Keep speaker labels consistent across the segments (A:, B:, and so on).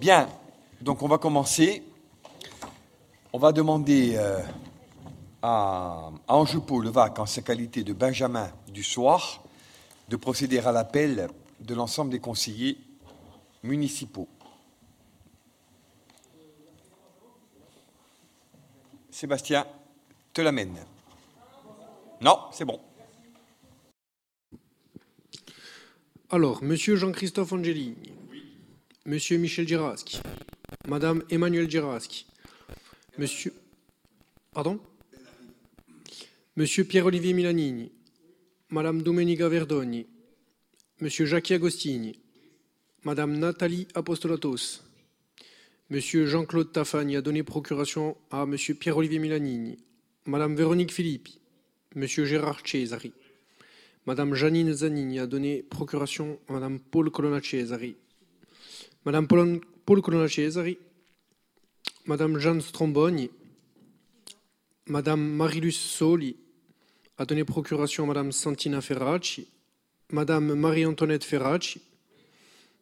A: Bien, donc on va commencer. On va demander euh, à, à Angepo Levac, en sa qualité de Benjamin du soir, de procéder à l'appel de l'ensemble des conseillers municipaux. Sébastien, te l'amène. Non, c'est bon.
B: Alors, Monsieur Jean-Christophe Angeli, Monsieur Michel Giraschi, Madame Emmanuel Giraschi, Monsieur... Pardon? Monsieur Pierre-Olivier Milanini, Madame Domenica Verdogni, Monsieur Jacques Agostini, Madame Nathalie Apostolatos, Monsieur Jean-Claude Taffani a donné procuration à Monsieur Pierre-Olivier Milanini, Madame Véronique Filippi, Monsieur Gérard Cesari, Madame Janine Zanini a donné procuration à Madame Paul Colonna Cesari, Madame Paul, Paul Colonna Cesari, Madame Jeanne Stromboni, Madame Marilus Soli a donné procuration à Madame Santina Ferracci, Madame Marie-Antoinette Ferracci,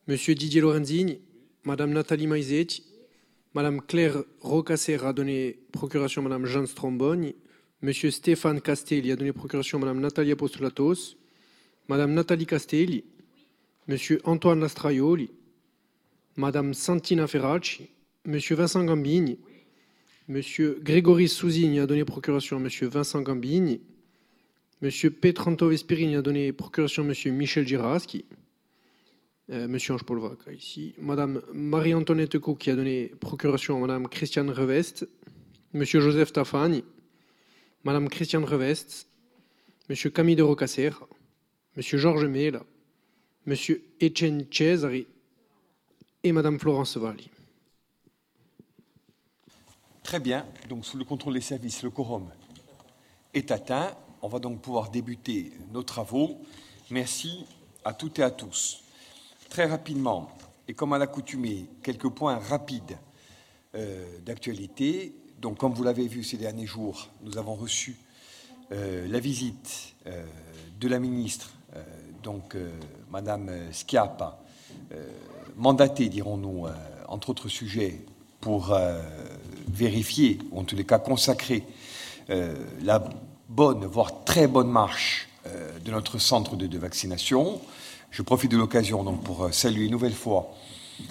B: Monsieur Didier Lorenzini, Madame Nathalie Maisetti, Madame Claire Rocasser a donné procuration à Madame Jeanne Stromboni, Monsieur Stéphane Castelli a donné procuration à Madame Nathalie Apostolatos, Madame Nathalie Castelli, Monsieur Antoine Lastraioli, Madame Santina Ferracci, Monsieur Vincent Gambini, Monsieur Grégory Souzigny a donné procuration à Monsieur Vincent Gambini, Monsieur Petranto Vespirini a donné procuration à Monsieur Michel Giraschi, euh, Monsieur Ange Paul Vaca ici, Madame Marie-Antoinette Cook qui a donné procuration à Madame Christiane Revest, Monsieur Joseph Tafani, Madame Christiane Revest, Monsieur Camille de Rocasser, Monsieur Georges Mela, Monsieur Etienne Cesari et Madame Florence Valli.
A: Très bien. Donc, sous le contrôle des services, le quorum est atteint. On va donc pouvoir débuter nos travaux. Merci à toutes et à tous. Très rapidement, et comme à l'accoutumée, quelques points rapides euh, d'actualité. Donc, comme vous l'avez vu ces derniers jours, nous avons reçu euh, la visite euh, de la ministre, donc Madame Schiappa, mandatée, dirons-nous, euh, entre autres sujets, pour euh, vérifier, ou en tous les cas consacrer, euh, la bonne, voire très bonne marche de notre centre de, de vaccination. Je profite de l'occasion donc pour saluer une nouvelle fois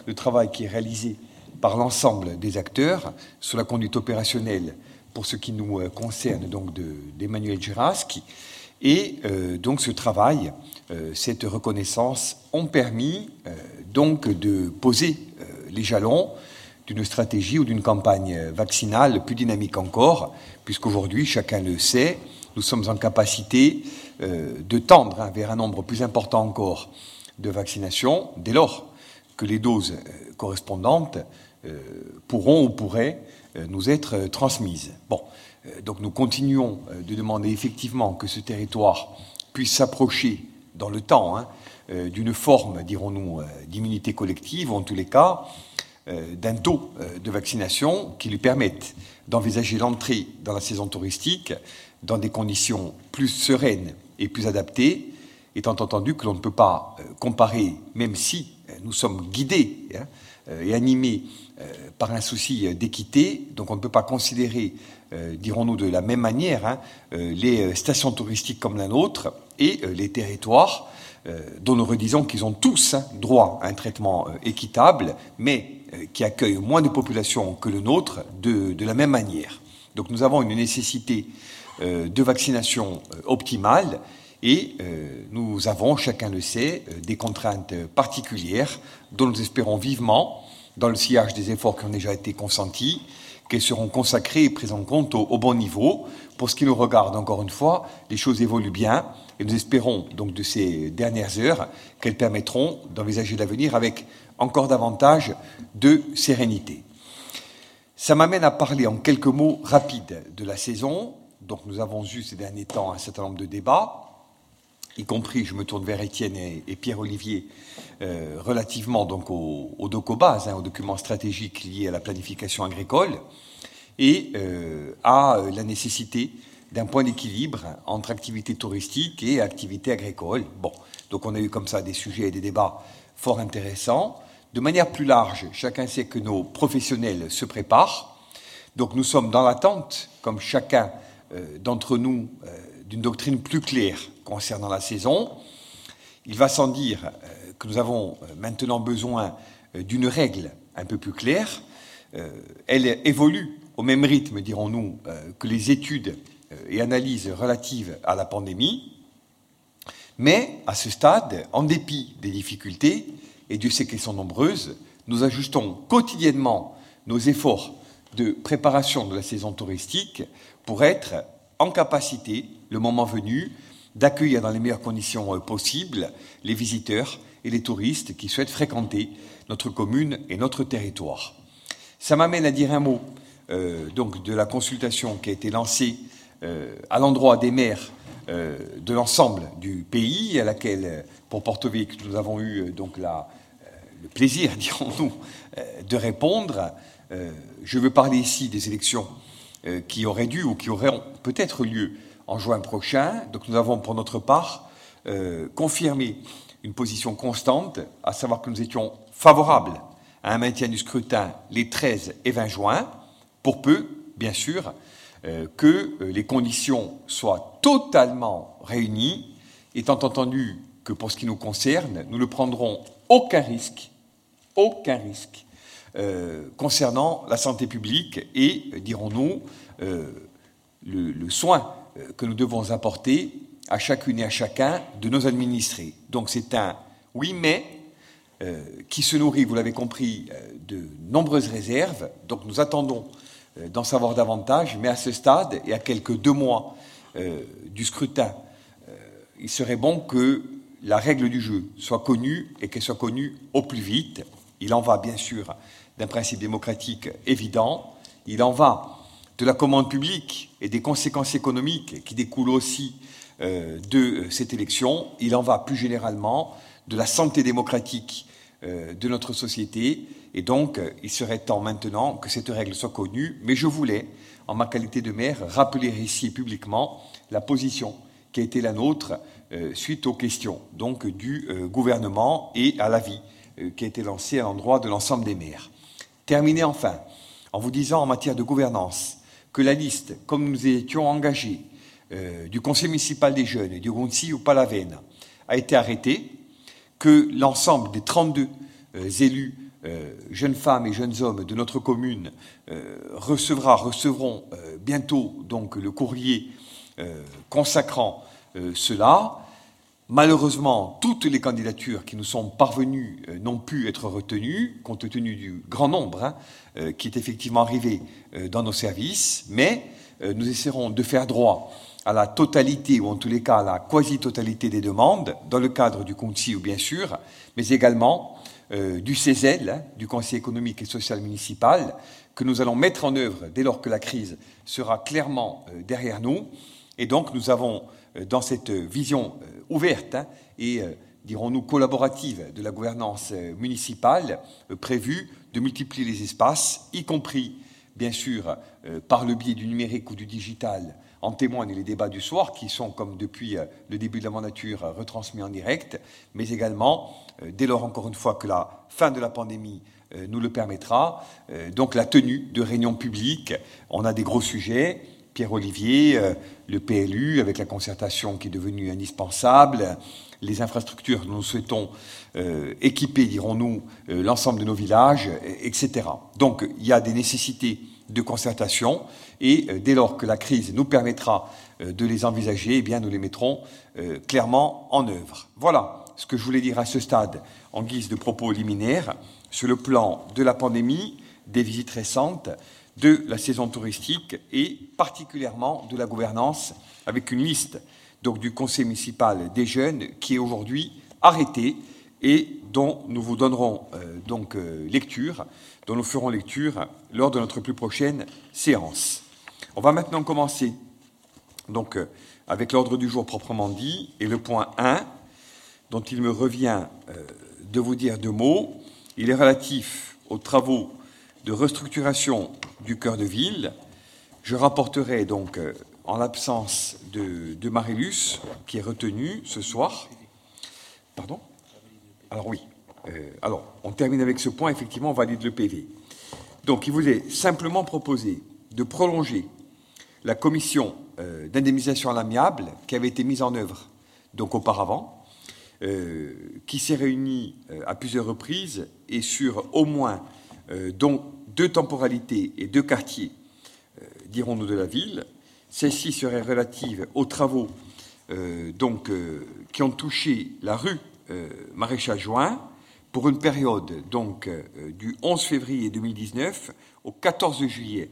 A: le travail qui est réalisé par l'ensemble des acteurs sur la conduite opérationnelle pour ce qui nous concerne donc de- d'Emmanuel Giraschi. Et euh, donc ce travail, cette reconnaissance ont permis donc de poser euh, les jalons d'une stratégie ou d'une campagne vaccinale plus dynamique encore, puisqu'aujourd'hui, chacun le sait, nous sommes en capacité euh, de tendre hein, vers un nombre plus important encore de vaccinations, dès lors que les doses euh, correspondantes pourront ou pourraient nous être transmises. Bon, donc nous continuons de demander effectivement que ce territoire puisse s'approcher dans le temps hein, d'une forme, dirons-nous, euh, d'immunité collective, ou en tous les cas, euh, d'un taux euh, de vaccination qui lui permette d'envisager l'entrée dans la saison touristique dans des conditions plus sereines et plus adaptées, étant entendu que l'on ne peut pas euh, comparer, même si euh, nous sommes guidés hein, euh, et animés euh, par un souci euh, d'équité, donc on ne peut pas considérer, euh, dirons-nous de la même manière, hein, euh, les euh, stations touristiques comme la nôtre et euh, les territoires euh, dont nous redisons qu'ils ont tous hein, droit à un traitement euh, équitable, mais euh, qui accueillent moins de population que le nôtre de, de la même manière. Donc nous avons une nécessité euh, de vaccination euh, optimale et euh, nous avons, chacun le sait, euh, des contraintes particulières dont nous espérons vivement, dans le sillage des efforts qui ont déjà été consentis, qu'elles seront consacrées et prises en compte au, bon niveau. Pour ce qui nous regarde, encore une fois, les choses évoluent bien et nous espérons donc de ces dernières heures qu'elles permettront d'envisager l'avenir avec encore davantage de sérénité. Ça m'amène à parler en quelques mots rapides de la saison. Donc nous avons eu ces derniers temps un certain nombre de débats, y compris, je me tourne vers Étienne et Pierre-Olivier, euh, relativement donc au, au DOCOBAS, hein, au document stratégique lié à la planification agricole, et euh, à euh, la nécessité d'un point d'équilibre entre activité touristique et activité agricole. Bon, donc on a eu comme ça des sujets et des débats fort intéressants. De manière plus large, chacun sait que nos professionnels se préparent. Donc nous sommes dans l'attente, comme chacun d'entre nous, d'une doctrine plus claire concernant la saison. Il va sans dire que nous avons maintenant besoin d'une règle un peu plus claire. Elle évolue au même rythme, dirons-nous, que les études et analyses relatives à la pandémie. Mais à ce stade, en dépit des difficultés, et Dieu sait qu'elles sont nombreuses, nous ajustons quotidiennement nos efforts de préparation de la saison touristique pour être en capacité, le moment venu, d'accueillir dans les meilleures conditions euh, possibles les visiteurs et les touristes qui souhaitent fréquenter notre commune et notre territoire. Ça m'amène à dire un mot euh, donc de la consultation qui a été lancée euh, à l'endroit des maires de l'ensemble du pays, à laquelle, pour Porto Vecchio, nous avons eu donc la, le plaisir, dirons-nous, de répondre. je veux parler ici des élections euh, qui auraient dû ou qui auraient peut-être lieu en juin prochain. Donc nous avons pour notre part euh, confirmé une position constante, à savoir que nous étions favorables à un maintien du scrutin les 13 et 20 juin, pour peu, bien sûr, euh, que les conditions soient totalement réunies, étant entendu que pour ce qui nous concerne, nous ne prendrons aucun risque, aucun risque euh, concernant la santé publique et, dirons-nous, euh, le, soin euh, que nous devons apporter à chacune et à chacun de nos administrés. Donc c'est un oui mais qui se nourrit, vous l'avez compris, de nombreuses réserves. Donc nous attendons d'en savoir davantage, mais à ce stade et à quelques deux mois du scrutin, il serait bon que la règle du jeu soit connue et qu'elle soit connue au plus vite. Il en va bien sûr d'un principe démocratique évident. Il en va de la commande publique et des conséquences économiques qui découlent aussi euh, de cette élection. Il en va plus généralement de la santé démocratique euh, de notre société. Et donc, il serait temps maintenant que cette règle soit connue. Mais je voulais, en ma qualité de maire, rappeler ici publiquement la position qui a été la nôtre euh, suite aux questions donc du gouvernement et à l'avis qui a été lancé à l'endroit de l'ensemble des maires. Terminer enfin en vous disant en matière de gouvernance que la liste, comme nous étions engagés, euh, du Conseil municipal des jeunes et du Gunsi ou Palavenne a été arrêtée, que l'ensemble des 32 euh, élus, euh, jeunes femmes et jeunes hommes de notre commune recevra, recevront bientôt donc le courrier consacrant cela, Malheureusement, toutes les candidatures qui nous sont parvenues n'ont pu être retenues, compte tenu du grand nombre hein, qui est effectivement arrivé dans nos services, mais nous essaierons de faire droit à la totalité, ou en tous les cas à la quasi-totalité des demandes, dans le cadre du ou bien sûr, mais également du CESEL, hein, du Conseil économique et social municipal, que nous allons mettre en œuvre dès lors que la crise sera clairement derrière nous. Et donc nous avons, dans cette vision ouverte hein, et, euh, dirons-nous, collaborative de la gouvernance euh, municipale euh, prévue de multiplier les espaces, y compris, bien sûr, par le biais du numérique ou du digital. En témoignent les débats du soir, qui sont, comme depuis le début de la mandature, retransmis en direct, mais également, dès lors, encore une fois, que la fin de la pandémie nous le permettra, donc la tenue de réunions publiques. On a des gros sujets, Pierre Olivier, euh, le PLU, avec la concertation qui est devenue indispensable, les infrastructures dont nous souhaitons euh, équiper, dirons-nous, euh, l'ensemble de nos villages, etc. Donc il y a des nécessités de concertation et dès lors que la crise nous permettra de les envisager, eh nous les mettrons clairement en œuvre. Voilà ce que je voulais dire à ce stade en guise de propos liminaires sur le plan de la pandémie, des visites récentes de la saison touristique et particulièrement de la gouvernance avec une liste donc, du conseil municipal des jeunes qui est aujourd'hui arrêtée et dont nous vous donnerons euh, donc euh, lecture, dont nous ferons lecture lors de notre plus prochaine séance. On va maintenant commencer donc euh, avec l'ordre du jour proprement dit et le point 1 dont il me revient de vous dire deux mots. Il est relatif aux travaux de restructuration du cœur de ville. Je rapporterai donc, euh, en l'absence de, de Marilus, qui est retenu ce soir. Pardon? Alors oui, alors, on termine avec ce point, effectivement, on valide le PV. Donc, il voulait simplement proposer de prolonger la commission d'indemnisation à l'amiable qui avait été mise en œuvre donc auparavant, qui s'est réunie à plusieurs reprises et sur au moins dont deux temporalités et deux quartiers, dirons-nous, de la ville, celle-ci serait relative aux travaux euh, donc, euh, qui ont touché la rue euh, Maréchal Juin pour une période donc, du 11 février 2019 au 14 juillet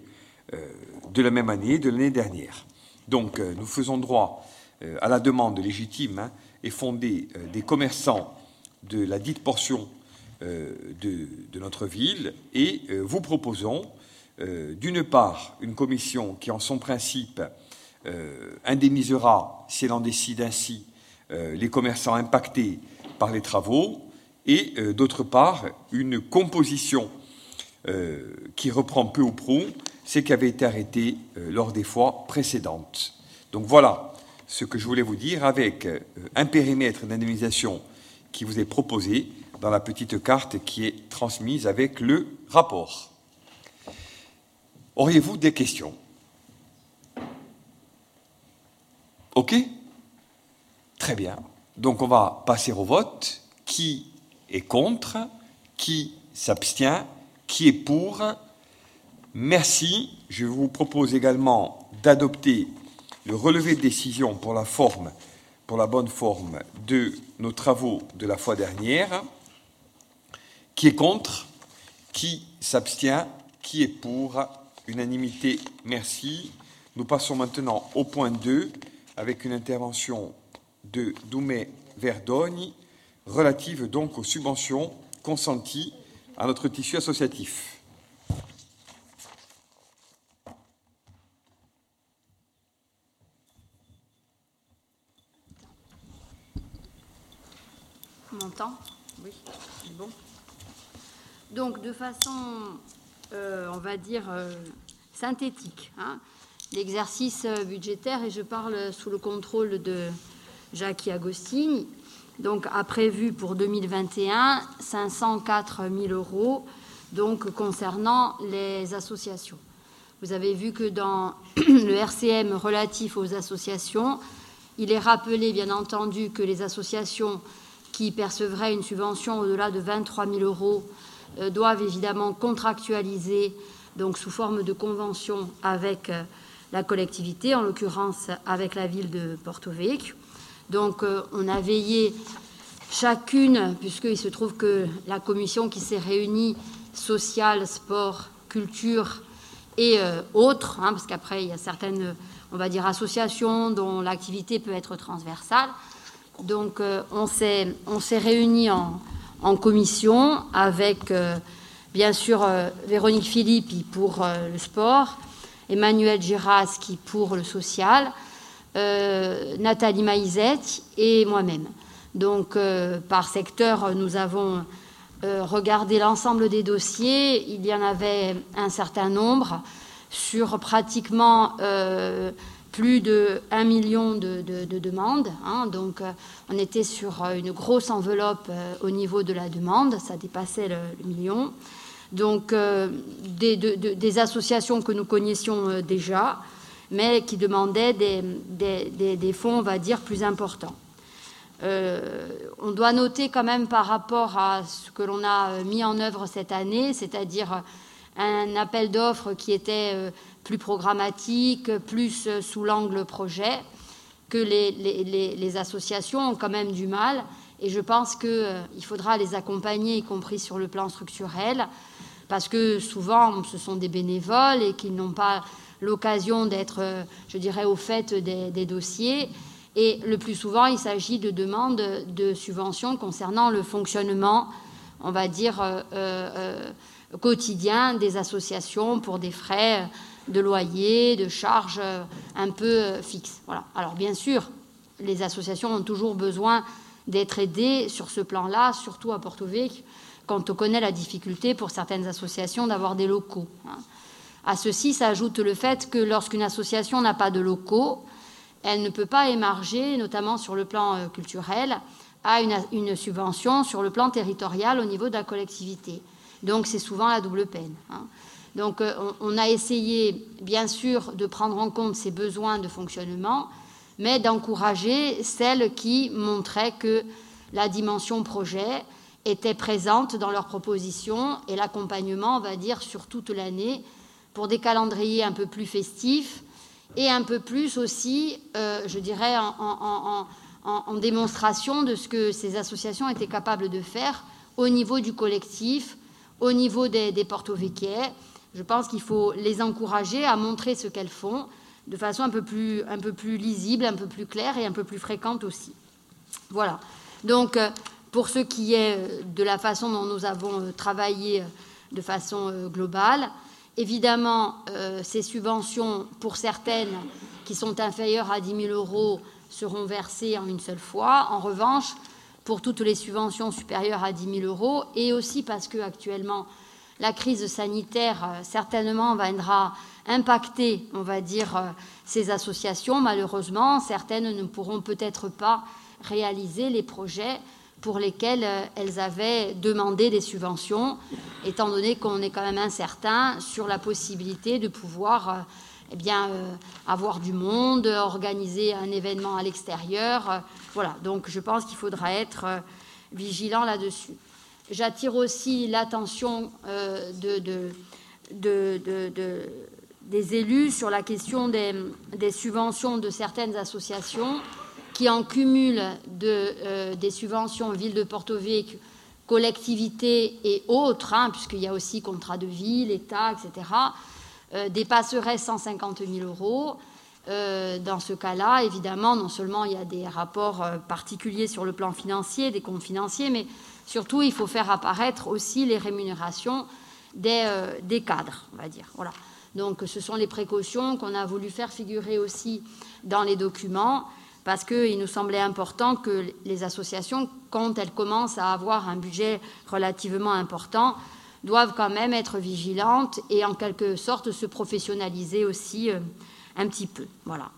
A: de la même année, de l'année dernière. Donc nous faisons droit à la demande légitime hein, et fondée des commerçants de la dite portion de, notre ville et vous proposons euh, d'une part, une commission qui, en son principe, euh, indemnisera, si elle en décide ainsi, euh, les commerçants impactés par les travaux, et d'autre part, une composition qui reprend peu ou prou ce qui avait été arrêté lors des fois précédentes. Donc voilà ce que je voulais vous dire avec un périmètre d'indemnisation qui vous est proposé dans la petite carte qui est transmise avec le rapport. Auriez-vous des questions? OK? Très bien. Donc on va passer au vote. Qui est contre Qui s'abstient Qui est pour Merci. Je vous propose également d'adopter le relevé de décision pour la forme, pour la bonne forme de nos travaux de la fois dernière. Qui est contre Qui s'abstient Qui est pour Unanimité, merci. Nous passons maintenant au point 2 avec une intervention de Doumé Verdogne relative donc aux subventions consenties à notre tissu associatif.
C: On m'entend? Oui, c'est bon. Donc, de façon euh, on va dire, euh, synthétique. Hein. L'exercice euh, budgétaire, et je parle sous le contrôle de Jacques Agostini, donc a prévu pour 2021 504 000 euros donc concernant les associations. Vous avez vu que dans le RCM relatif aux associations, il est rappelé bien entendu que les associations qui percevraient une subvention au-delà de 23 000 euros euh, doivent évidemment contractualiser, donc sous forme de convention avec euh, la collectivité, en l'occurrence avec la ville de Porto Vecchio. Donc euh, on a veillé chacune, puisqu'il se trouve que la commission qui s'est réunie, sociale, sport, culture et autres, hein, parce qu'après il y a certaines, on va dire, associations dont l'activité peut être transversale. Donc on s'est réunis en, commission avec euh, bien sûr euh, Véronique Philippi pour euh, le sport, Emmanuel Giraski pour le social, Nathalie Maïzette et moi-même. Donc par secteur, nous avons regardé l'ensemble des dossiers. Il y en avait un certain nombre sur pratiquement plus de 1 million de, demandes. Hein. donc, euh, on était sur euh, une grosse enveloppe euh, au niveau de la demande, ça dépassait le, million. Donc, des, associations que nous connaissions déjà, mais qui demandaient des, fonds, on va dire, plus importants. on doit noter quand même par rapport à ce que l'on a mis en œuvre cette année, c'est-à-dire un appel d'offres qui était plus programmatique, plus euh, sous l'angle projet, que les, associations ont quand même du mal. Et je pense qu'il euh, faudra les accompagner, y compris sur le plan structurel, parce que souvent, ce sont des bénévoles et qu'ils n'ont pas l'occasion d'être, euh, je dirais, au fait des, dossiers. Et le plus souvent, il s'agit de demandes de subventions concernant le fonctionnement, on va dire, quotidien des associations pour des frais de loyer, de charges euh, un peu euh, fixes. Voilà. Alors bien sûr, les associations ont toujours besoin d'être aidées sur ce plan-là, surtout à Porto Vecchio, quand on connaît la difficulté pour certaines associations d'avoir des locaux. Hein. À ceci s'ajoute le fait que lorsqu'une association n'a pas de locaux, elle ne peut pas émarger, notamment sur le plan euh, culturel, à une, subvention sur le plan territorial au niveau de la collectivité. Donc c'est souvent la double peine. Hein. Donc euh, on, a essayé, bien sûr, de prendre en compte ces besoins de fonctionnement, mais d'encourager celles qui montraient que la dimension projet était présente dans leurs propositions et l'accompagnement, on va dire, sur toute l'année, pour des calendriers un peu plus festifs et un peu plus aussi, euh, je dirais, en, démonstration de ce que ces associations étaient capables de faire au niveau du collectif, au niveau des, des porto Je pense qu'il faut les encourager à montrer ce qu'elles font de façon un peu, plus, un peu plus lisible, un peu plus claire et un peu plus fréquente aussi. Voilà. Donc, euh, pour ce qui est euh, de la façon dont nous avons travaillé de façon globale, Évidemment, euh, ces subventions, pour certaines qui sont inférieures à 10 000 euros, seront versées en une seule fois. En revanche, pour toutes les subventions supérieures à 10 000 euros, et aussi parce que actuellement la crise sanitaire euh, certainement viendra impacter, va dire, euh, ces associations. Malheureusement, certaines ne pourront peut-être pas réaliser les projets pour lesquelles euh, elles avaient demandé des subventions, étant donné qu'on est quand même incertain sur la possibilité de pouvoir euh, eh euh, avoir du monde, organiser un événement à l'extérieur. Voilà, donc je pense qu'il faudra être vigilant là-dessus. J'attire aussi l'attention de, des élus sur la question des subventions de certaines associations qui en cumul de, euh, des subventions ville de Porto Vecchio, collectivités et autres, hein, puisqu'il y a aussi contrat de ville, État, etc., euh, dépasserait 150 000 euros. Euh, dans ce cas-là, évidemment, non seulement il y a des rapports particuliers sur le plan financier, des comptes financiers, mais surtout il faut faire apparaître aussi les rémunérations des, des cadres, on va dire. Voilà. Donc ce sont les précautions qu'on a voulu faire figurer aussi dans les documents parce qu'il nous semblait important que les associations, quand elles commencent à avoir un budget relativement important, doivent quand même être vigilantes et en quelque sorte se professionnaliser aussi euh, un petit peu. Voilà.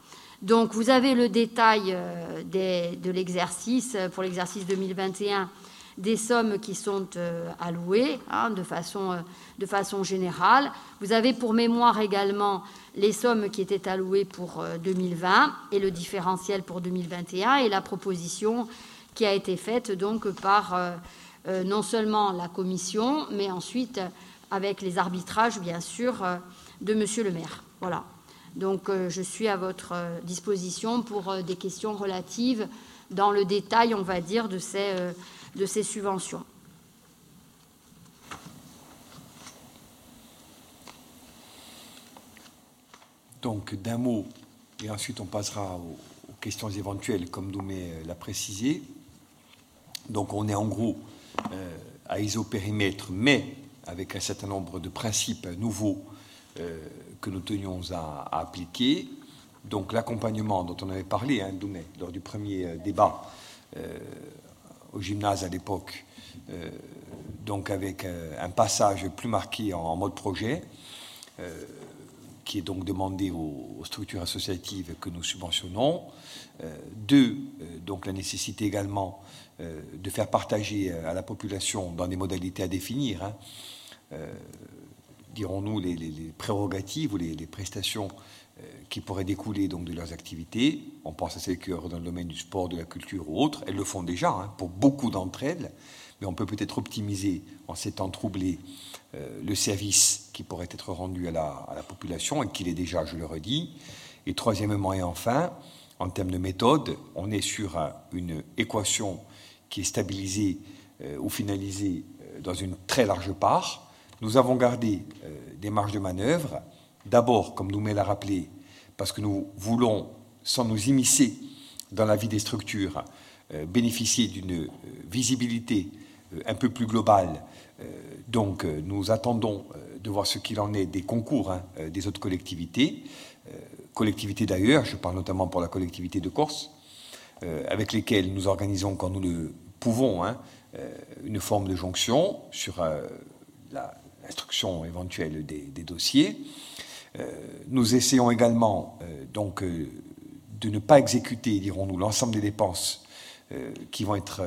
C: Donc vous avez le détail euh, de l'exercice euh, pour l'exercice 2021 des sommes qui sont allouées hein, de, façon, de façon générale. Vous avez pour mémoire également les sommes qui étaient allouées pour 2020 euh, et le différentiel pour 2021 et la proposition qui a été faite donc par euh, euh, non seulement la commission, mais ensuite avec les arbitrages, bien sûr, de Monsieur le maire. Voilà. Donc je suis à votre disposition pour des questions relatives dans le détail, on va dire, de ces, de ces subventions.
A: Donc d'un mot, et ensuite on passera aux, questions éventuelles, comme Doumé l'a précisé. Donc on est en gros euh, à isopérimètre, mais avec un certain nombre de principes nouveaux euh, que nous tenions à, appliquer. Donc l'accompagnement dont on avait parlé, hein, Doumé, lors du premier euh, débat au gymnase à l'époque, donc avec un passage plus marqué en mode projet qui est donc demandé aux, structures associatives que nous subventionnons. Euh, deux, euh, donc la nécessité également euh, de faire partager à la population dans des modalités à définir, hein, dirons-nous, les, prérogatives ou les, prestations qui pourraient découler donc de leurs activités. On pense à celles qui dans le domaine du sport, de la culture ou autres. Elles le font déjà hein, pour beaucoup d'entre elles, mais on peut peut-être optimiser en ces temps troublés euh, le service qui pourrait être rendu à la, population et qu'il est déjà, je le redis. Et troisièmement et enfin, en termes de méthode, on est sur une équation qui est stabilisée euh, ou finalisée euh, dans une très large part. Nous avons gardé des marges de manœuvre, d'abord, comme nous l'a rappelé, parce que nous voulons, sans nous immiscer dans la vie des structures, bénéficier d'une visibilité un peu plus globale euh, donc euh, nous attendons euh, de voir ce qu'il en est des concours hein, des autres collectivités, collectivités d'ailleurs, je parle notamment pour la collectivité de Corse, avec lesquelles nous organisons quand nous le pouvons hein, une forme de jonction sur l'instruction éventuelle des, des dossiers. nous essayons également donc de ne pas exécuter, dirons-nous, l'ensemble des dépenses qui vont être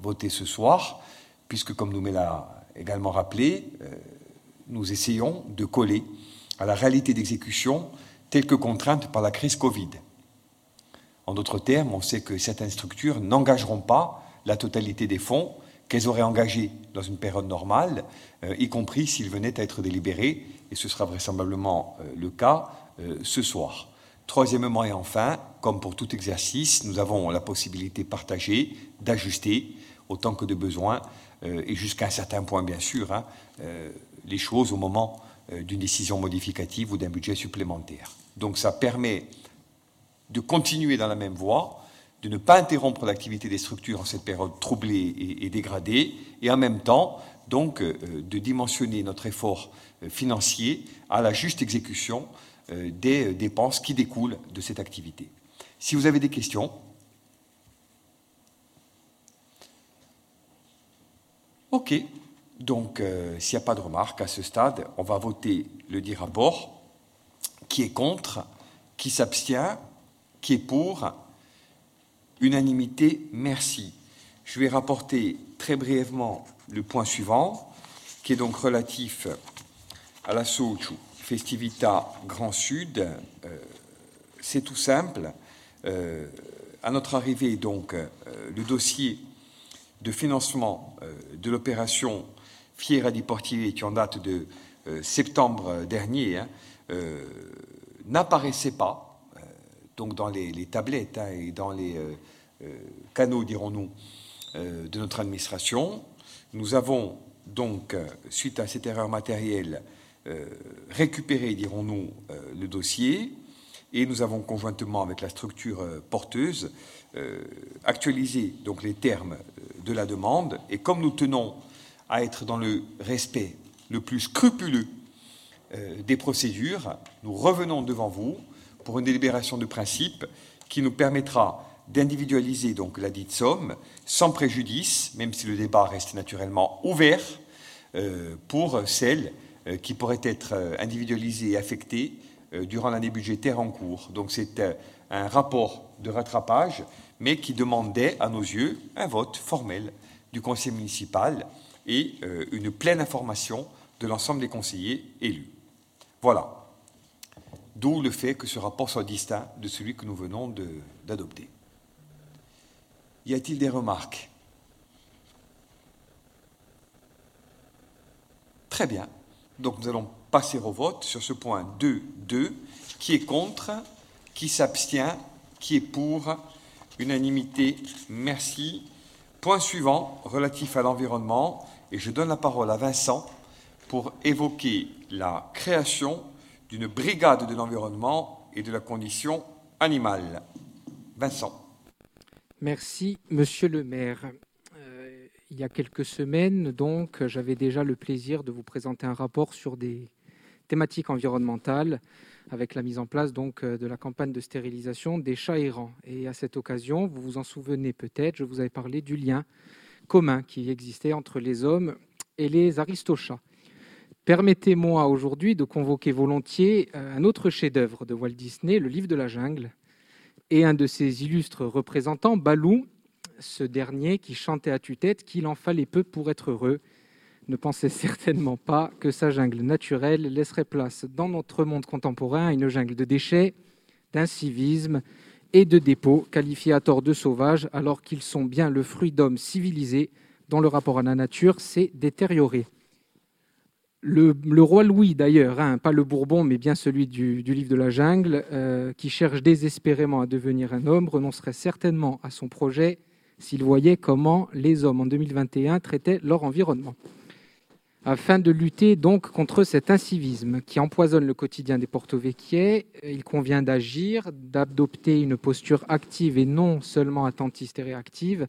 A: votées ce soir, puisque, comme nous l'a également rappelé, nous essayons de coller à la réalité d'exécution telle que contrainte par la crise Covid. En d'autres termes, on sait que certaines structures n'engageront pas la totalité des fonds qu'elles auraient engagés dans une période normale, euh, y compris s'ils venaient à être délibérés, et ce sera vraisemblablement euh, le cas euh, ce soir. Troisièmement et enfin, comme pour tout exercice, nous avons la possibilité partagée d'ajuster autant que de besoin, et jusqu'à un certain point bien sûr, hein, les choses au moment d'une décision modificative ou d'un budget supplémentaire. Donc ça permet de continuer dans la même voie, de ne pas interrompre l'activité des structures en cette période troublée et, dégradée, et en même temps, donc, euh, de dimensionner notre effort euh, financier à la juste exécution euh, des dépenses qui découlent de cette activité. Si vous avez des questions. OK. Donc, s'il n'y a pas de remarques à ce stade, on va voter le dit rapport. Qui est contre Qui s'abstient qui est pour Unanimité, merci. Je vais rapporter très brièvement le point suivant, qui est donc relatif à la Sochu Festivita Grand Sud. Euh, c'est tout simple. Euh, à notre arrivée, donc, euh, le dossier de financement de l'opération Fiera di Portier, qui en date de septembre dernier, hein, n'apparaissait pas donc dans les, tablettes hein, et dans les euh, euh, canaux, dirons-nous, euh, de notre administration. Nous avons donc, suite à cette erreur matérielle, récupéré, dirons-nous, le dossier et nous avons conjointement avec la structure porteuse actualisé donc les termes de la demande et comme nous tenons à être dans le respect le plus scrupuleux des procédures, nous revenons devant vous pour une délibération de principe qui nous permettra d'individualiser donc la dite somme sans préjudice, même si le débat reste naturellement ouvert, euh, pour celles euh, qui pourraient être euh, individualisées et affectées durant l'année budgétaire en cours. Donc c'est un rapport de rattrapage, mais qui demandait à nos yeux un vote formel du conseil municipal et une pleine information de l'ensemble des conseillers élus. Voilà. D'où le fait que ce rapport soit distinct de celui que nous venons d'adopter. Y a-t-il des remarques? Très bien. Donc nous allons passer au vote sur ce point 2.2. Qui est contre Qui s'abstient Qui est pour Unanimité. Merci. Point suivant, relatif à l'environnement. Et je donne la parole à Vincent pour évoquer la création d'une brigade de l'environnement et de la condition animale. Vincent.
D: Merci, monsieur le maire. Euh, il y a quelques semaines, donc, j'avais déjà le plaisir de vous présenter un rapport sur des thématiques environnementales avec la mise en place donc de la campagne de stérilisation des chats errants. Et à cette occasion, vous vous en souvenez peut-être, je vous avais parlé du lien commun qui existait entre les hommes et les aristochats. Permettez-moi aujourd'hui de convoquer volontiers euh, un autre chef-d'œuvre de Walt Disney, Le Livre de la Jungle, et un de ses illustres représentants, Balou, ce dernier qui chantait à tue-tête qu'il en fallait peu pour être heureux, ne pensait certainement pas que sa jungle naturelle laisserait place dans notre monde contemporain à une jungle de déchets, d'incivisme et de dépôts qualifiés à tort de sauvages alors qu'ils sont bien le fruit d'hommes civilisés dont le rapport à la nature s'est détérioré. Le, roi Louis, d'ailleurs, hein, pas le Bourbon, mais bien celui du, livre de la jungle, euh, qui cherche désespérément à devenir un homme, renoncerait certainement à son projet s'il voyait comment les hommes en 2021 traitaient leur environnement. Afin de lutter donc contre cet incivisme qui empoisonne le quotidien des porto-vecchiais, il convient d'agir, d'adopter une posture active et non seulement attentiste et réactive,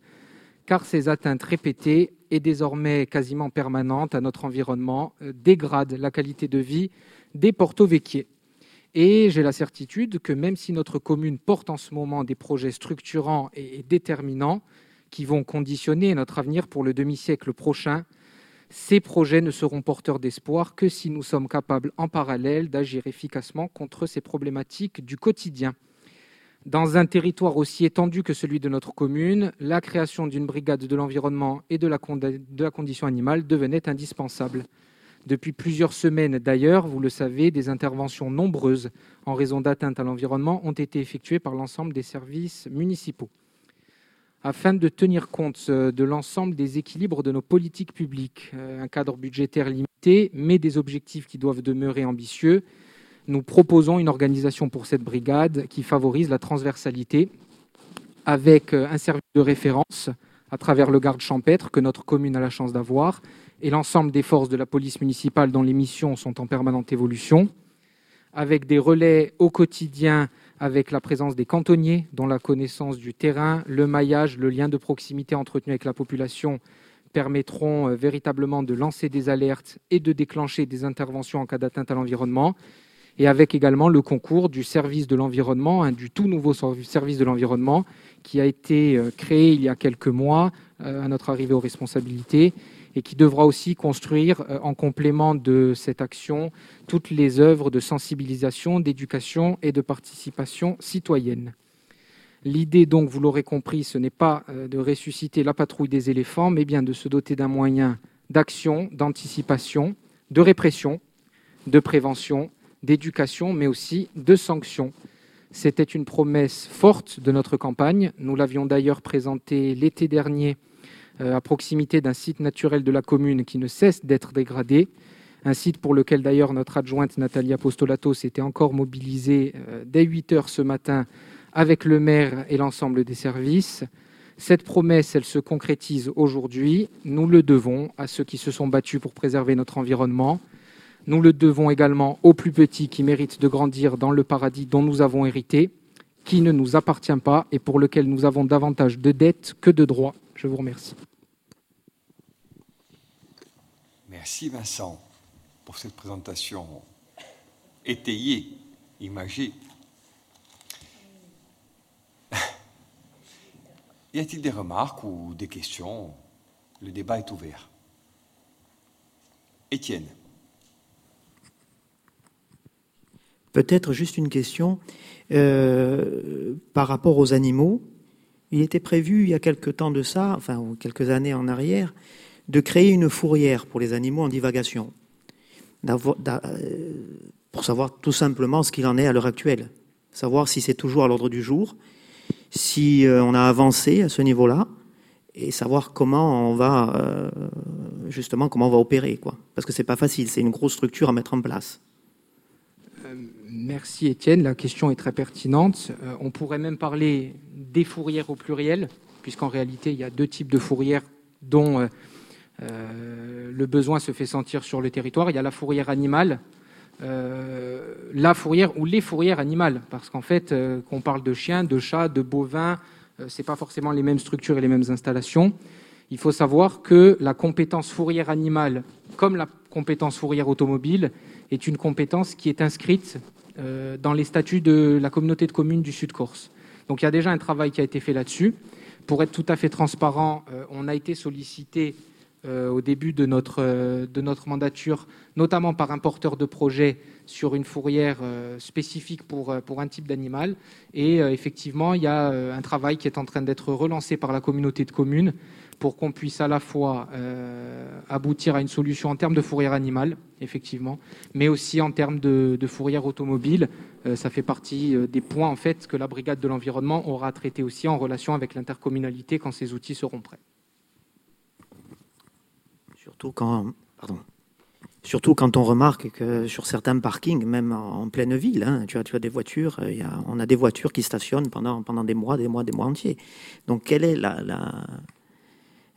D: car ces atteintes répétées et désormais quasiment permanentes à notre environnement euh, dégradent la qualité de vie des porto-vecchiers. Et j'ai la certitude que même si notre commune porte en ce moment des projets structurants et déterminants qui vont conditionner notre avenir pour le demi-siècle prochain, ces projets ne seront porteurs d'espoir que si nous sommes capables en parallèle d'agir efficacement contre ces problématiques du quotidien. Dans un territoire aussi étendu que celui de notre commune, la création d'une brigade de l'environnement et de la, condition animale devenait indispensable. Depuis plusieurs semaines d'ailleurs, vous le savez, des interventions nombreuses en raison d'atteintes à l'environnement ont été effectuées par l'ensemble des services municipaux. Afin de tenir compte euh, de l'ensemble des équilibres de nos politiques publiques, euh, un cadre budgétaire limité, mais des objectifs qui doivent demeurer ambitieux, nous proposons une organisation pour cette brigade qui favorise la transversalité avec euh, un service de référence à travers le garde champêtre que notre commune a la chance d'avoir et l'ensemble des forces de la police municipale dont les missions sont en permanente évolution, avec des relais au quotidien avec la présence des cantonniers dont la connaissance du terrain, le maillage, le lien de proximité entretenu avec la population permettront euh, véritablement de lancer des alertes et de déclencher des interventions en cas d'atteinte à l'environnement. Et avec également le concours du service de l'environnement, hein, du tout nouveau service de l'environnement qui a été euh, créé il y a quelques mois euh, à notre arrivée aux responsabilités et qui devra aussi construire euh, en complément de cette action toutes les œuvres de sensibilisation, d'éducation et de participation citoyenne. L'idée, donc, vous l'aurez compris, ce n'est pas de ressusciter la patrouille des éléphants, mais bien de se doter d'un moyen d'action, d'anticipation, de répression, de prévention d'éducation, mais aussi de sanctions. C'était une promesse forte de notre campagne. Nous l'avions d'ailleurs présentée l'été dernier euh, à proximité d'un site naturel de la commune qui ne cesse d'être dégradé. Un site pour lequel d'ailleurs notre adjointe Nathalie Apostolato s'était encore mobilisée euh, dès 8 heures ce matin avec le maire et l'ensemble des services. Cette promesse, elle se concrétise aujourd'hui. Nous le devons à ceux qui se sont battus pour préserver notre environnement, nous le devons également aux plus petits qui méritent de grandir dans le paradis dont nous avons hérité, qui ne nous appartient pas et pour lequel nous avons davantage de dettes que de droits. Je vous remercie.
A: Merci Vincent pour cette présentation étayée, imagée. Y a-t-il des remarques ou des questions? Le débat est ouvert. Étienne.
E: Peut-être juste une question euh, par rapport aux animaux. Il était prévu il y a quelque temps de ça, enfin quelques années en arrière, de créer une fourrière pour les animaux en divagation, euh, pour savoir tout simplement ce qu'il en est à l'heure actuelle, savoir si c'est toujours à l'ordre du jour, si euh, on a avancé à ce niveau-là, et savoir comment on va justement comment on va opérer, quoi. Parce que c'est pas facile, c'est une grosse structure à mettre en place.
D: Merci Étienne, la question est très pertinente. Euh, on pourrait même parler des fourrières au pluriel, puisqu'en réalité il y a deux types de fourrières dont euh, euh, le besoin se fait sentir sur le territoire. Il y a la fourrière animale, la fourrière ou les fourrières animales, parce qu'en fait, qu'on parle de chiens, de chats, de bovins, ce n'est pas forcément les mêmes structures et les mêmes installations. Il faut savoir que la compétence fourrière animale, comme la compétence fourrière automobile, est une compétence qui est inscrite euh, dans les statuts de la communauté de communes du Sud-Corse. Donc il y a déjà un travail qui a été fait là-dessus. Pour être tout à fait transparent, euh, on a été sollicité euh, au début de notre, de notre mandature, notamment par un porteur de projet sur une fourrière spécifique pour, un type d'animal. Et effectivement, il y a un travail qui est en train d'être relancé par la communauté de communes pour qu'on puisse à la fois euh, aboutir à une solution en termes de fourrière animale, effectivement, mais aussi en termes de, fourrière automobile. Euh, ça fait partie euh, des points en fait que la brigade de l'environnement aura traité aussi en relation avec l'intercommunalité quand ces outils seront prêts.
E: Surtout quand, pardon, Surtout quand on remarque que sur certains parkings, même en pleine ville, hein, tu, as, tu as des voitures, on a des voitures qui stationnent pendant, pendant des mois, des mois, des mois entiers. Donc quelle est la,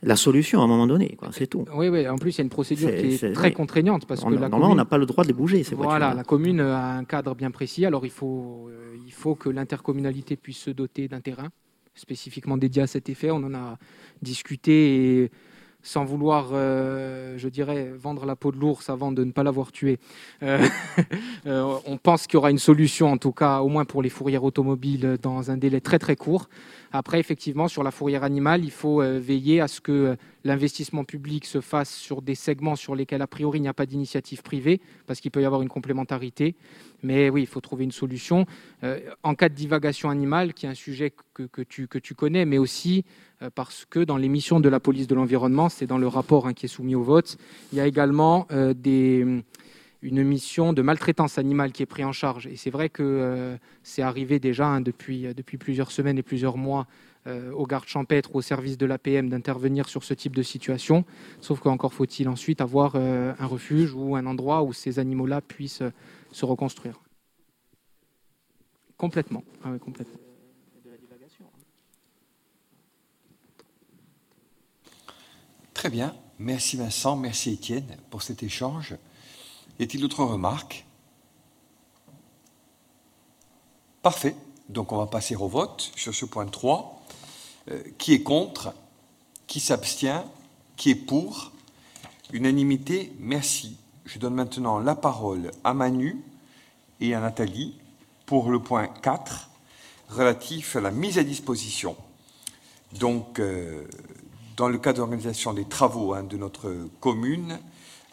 E: la solution à un moment donné, c'est tout.
D: Oui, oui, en plus, il y a une procédure qui est, très contraignante. Parce
E: on,
D: que
E: la normalement, on n'a pas le droit de les bouger, ces
D: Voilà, la commune a un cadre bien précis, alors il faut, euh, il faut que l'intercommunalité puisse se doter d'un terrain spécifiquement dédié à cet effet. On en a discuté et sans vouloir, euh, je dirais, vendre la peau de l'ours avant de ne pas l'avoir tué, euh, euh, on pense qu'il y aura une solution, en tout cas, au moins pour les fourrières automobiles, dans un délai très très court. Après, effectivement, sur la fourrière animale, il faut veiller à ce que l'investissement public se fasse sur des segments sur lesquels, a priori, il n'y a pas d'initiative privée, parce qu'il peut y avoir une complémentarité. Mais oui, il faut trouver une solution. en cas de divagation animale, qui est un sujet que, tu, connais, mais aussi euh, parce que dans les missions de la police de l'environnement, c'est dans le rapport hein, qui est soumis au vote, il y a également euh, une mission de maltraitance animale qui est prise en charge. Et c'est vrai que euh, c'est arrivé déjà hein, depuis, plusieurs semaines et plusieurs mois aux gardes champêtres ou au service de l'APM d'intervenir sur ce type de situation. Sauf qu'encore faut-il ensuite avoir un refuge ou un endroit où ces animaux-là puissent se reconstruire. Complètement. Ah complètement.
A: Très bien. Merci Vincent, merci Étienne pour cet échange. Y a-t-il d'autres remarques? Parfait. Donc on va passer au vote sur ce point 3. Euh, qui est contre? Qui s'abstient? Qui est pour? Unanimité, merci. Je donne maintenant la parole à Manu et à Nathalie pour le point 4 relatif à la mise à disposition. Donc, euh, dans le cadre d'organisation des travaux hein, de notre commune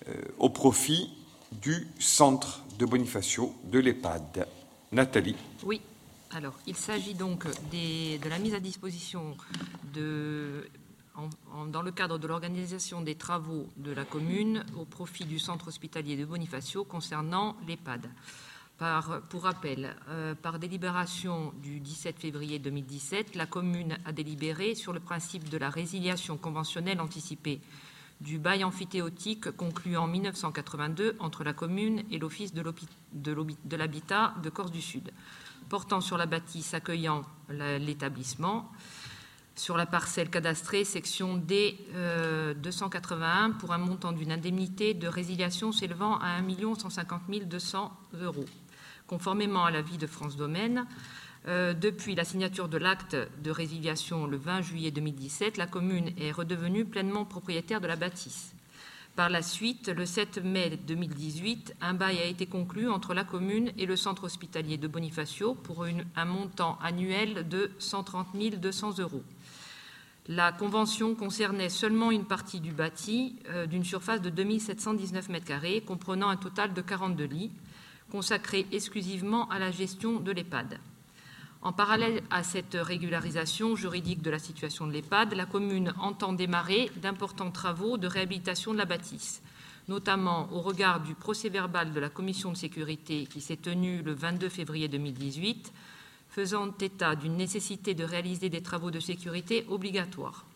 A: euh, au profit du centre de Bonifacio de l'EHPAD. Nathalie.
F: Oui, alors il s'agit donc de la mise à disposition de, dans le cadre de l'organisation des travaux de la commune au profit du centre hospitalier de Bonifacio concernant l'EHPAD pour rappel, euh, par délibération du 17 février 2017, la commune a délibéré sur le principe de la résiliation conventionnelle anticipée du bail amphithéotique conclu en 1982 entre la commune et l'Office de l'habitat de Corse du Sud, portant sur la bâtisse accueillant l'établissement, sur la parcelle cadastrée section D 281 euh, pour un montant d'une indemnité de résiliation s'élevant à 1 150 200 euros conformément à l'avis de France Domaine. Euh, depuis la signature de l'acte de résiliation le 20 juillet 2017, la commune est redevenue pleinement propriétaire de la bâtisse. Par la suite, le 7 mai 2018, un bail a été conclu entre la commune et le centre hospitalier de Bonifacio pour un montant annuel de 130 200 euros. La convention concernait seulement une partie du bâti euh, d'une surface de 2719 m2, comprenant un total de 42 lits, consacré exclusivement à la gestion de l'EHPAD. En parallèle à cette régularisation juridique de la situation de l'EHPAD, la commune entend démarrer d'importants travaux de réhabilitation de la bâtisse, notamment au regard du procès-verbal de la commission de sécurité qui s'est tenu le 22 février 2018, faisant état d'une nécessité de réaliser des travaux de sécurité obligatoires.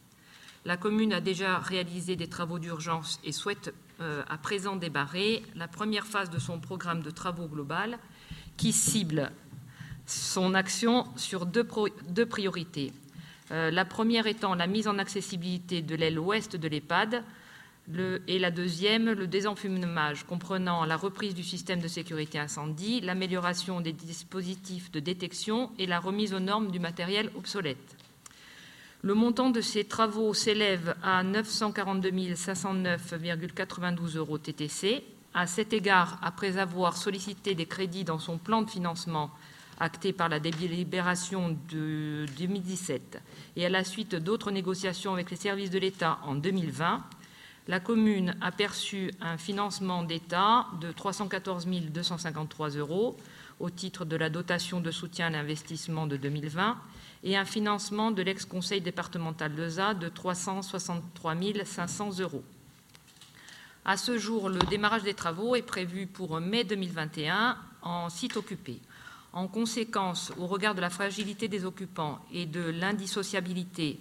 F: La commune a déjà réalisé des travaux d'urgence et souhaite euh, à présent débarrer la première phase de son programme de travaux global qui cible son action sur deux, priorités. Euh, la première étant la mise en accessibilité de l'aile ouest de l'EHPAD et la deuxième, le désenfumage comprenant la reprise du système de sécurité incendie, l'amélioration des dispositifs de détection et la remise aux normes du matériel obsolète. Le montant de ces travaux s'élève à 942 509,92 euros TTC. À cet égard, après avoir sollicité des crédits dans son plan de financement acté par la délibération de 2017 et à la suite d'autres négociations avec les services de l'État en 2020, la commune a perçu un financement d'État de 314 253 euros au titre de la dotation de soutien à l'investissement de 2020 et un financement de l'ex-conseil départemental de ZA de 363 500 euros. À ce jour, le démarrage des travaux est prévu pour mai 2021 en site occupé. En conséquence, au regard de la fragilité des occupants et de l'indissociabilité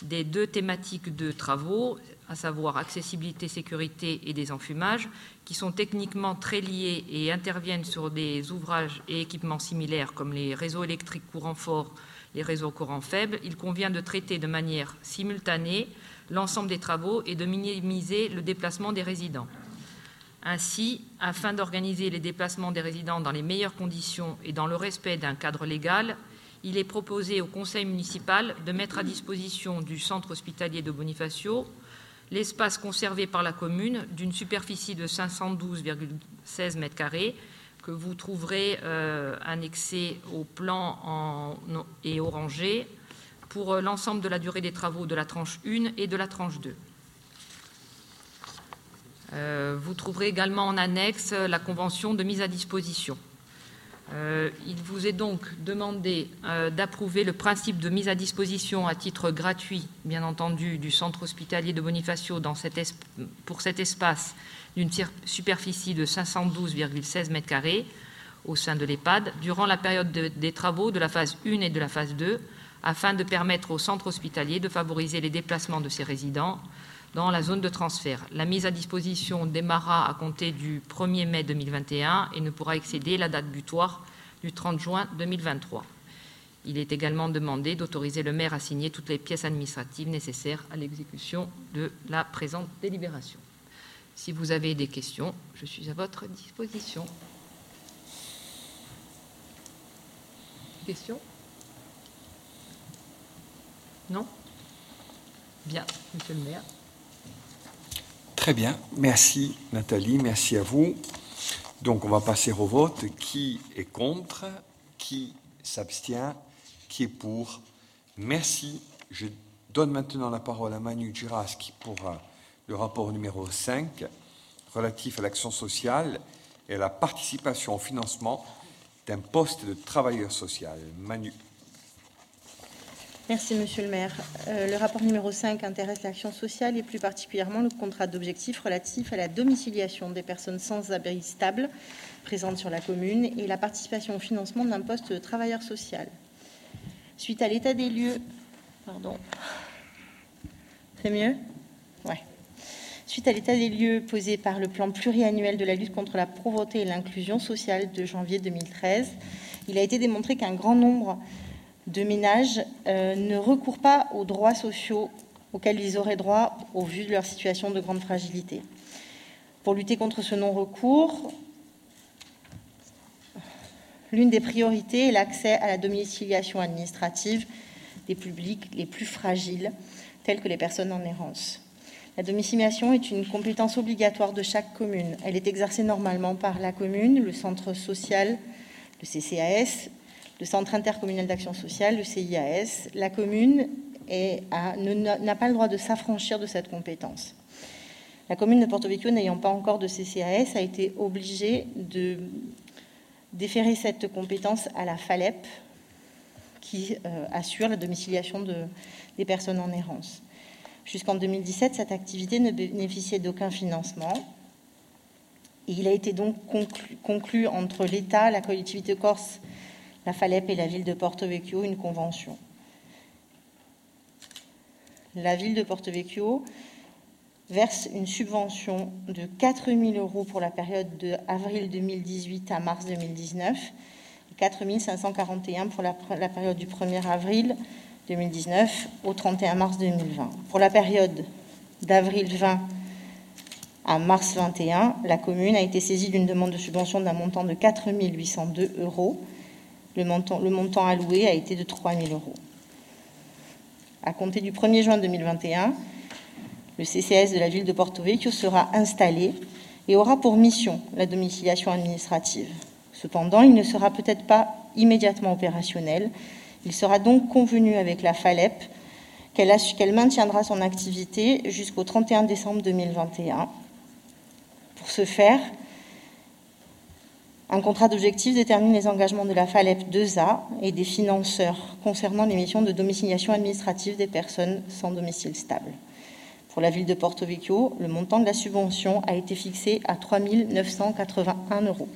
F: des deux thématiques de travaux, à savoir accessibilité, sécurité et désenfumage, qui sont techniquement très liés et interviennent sur des ouvrages et équipements similaires comme les réseaux électriques courant fort, les réseaux courants faibles, il convient de traiter de manière simultanée l'ensemble des travaux et de minimiser le déplacement des résidents. Ainsi, afin d'organiser les déplacements des résidents dans les meilleures conditions et dans le respect d'un cadre légal, il est proposé au conseil municipal de mettre à disposition du centre hospitalier de Bonifacio l'espace conservé par la commune d'une superficie de 512,16 m2 que vous trouverez euh, annexé au plan et orangé pour euh, l'ensemble de la durée des travaux de la tranche 1 et de la tranche 2. Euh, vous trouverez également en annexe la convention de mise à disposition. Euh, il vous est donc demandé euh, d'approuver le principe de mise à disposition à titre gratuit, bien entendu, du centre hospitalier de Bonifacio pour cet espace d'une superficie de 512,16 m2 au sein de l'EHPAD durant la période des travaux de la phase 1 et de la phase 2 afin de permettre au centre hospitalier de favoriser les déplacements de ses résidents dans la zone de transfert. La mise à disposition démarra à compter du 1er mai 2021 et ne pourra excéder la date butoir du 30 juin 2023. Il est également demandé d'autoriser le maire à signer toutes les pièces administratives nécessaires à l'exécution de la présente délibération. Si vous avez des questions, je suis à votre disposition. Questions? Non? Bien, monsieur le maire.
A: Très bien, merci Nathalie, merci à vous. Donc on va passer au vote. Qui est contre? Qui s'abstient? Qui est pour? Merci. Je donne maintenant la parole à Manu Giraski pour le rapport numéro 5 relatif à l'action sociale et à la participation au financement d'un poste de travailleur social. Manu.
G: Merci, Monsieur le maire. Euh, le rapport numéro 5 intéresse l'action sociale et plus particulièrement le contrat d'objectif relatif à la domiciliation des personnes sans abri stable présentes sur la commune et la participation au financement d'un poste de travailleur social. Suite à l'état des lieux... Pardon. C'est mieux? Suite à l'état des lieux posé par le plan pluriannuel de la lutte contre la pauvreté et l'inclusion sociale de janvier 2013, il a été démontré qu'un grand nombre de ménages euh, ne recourent pas aux droits sociaux auxquels ils auraient droit au vu de leur situation de grande fragilité. Pour lutter contre ce non-recours, l'une des priorités est l'accès à la domiciliation administrative des publics les plus fragiles, tels que les personnes en errance. La domiciliation est une compétence obligatoire de chaque commune. Elle est exercée normalement par la commune, le centre social, le CCAS le Centre intercommunal d'action sociale, le CIAS, la commune n'a pas le droit de s'affranchir de cette compétence. La commune de Porto Vecchio, n'ayant pas encore de CCAS, a été obligée de déférer cette compétence à la FALEP, qui euh, assure la domiciliation de, des personnes en errance. Jusqu'en 2017, cette activité ne bénéficiait d'aucun financement. il a été donc conclu entre l'État, la collectivité corse la FALEP et la ville de Porto Vecchio une convention. La ville de Porto Vecchio verse une subvention de 4 000 euros pour la période de avril 2018 à mars 2019 et 4 541 pour la, la période du 1er avril 2019 au 31 mars 2020. Pour la période d'avril 20 à mars 21, la commune a été saisie d'une demande de subvention d'un montant de 4 802 euros le montant, alloué a été de 3 000 euros. À compter du 1er juin 2021, le CCS de la ville de Porto Vecchio sera installé et aura pour mission la domiciliation administrative. Cependant, il ne sera peut-être pas immédiatement opérationnel. Il sera donc convenu avec la FALEP qu'elle maintiendra son activité jusqu'au 31 décembre 2021. Pour ce faire, un contrat d'objectif détermine les engagements de la FALEP 2A et des financeurs concernant les missions de domiciliation administrative des personnes sans domicile stable. Pour la ville de Porto Vecchio, le montant de la subvention a été fixé à 3 981 euros.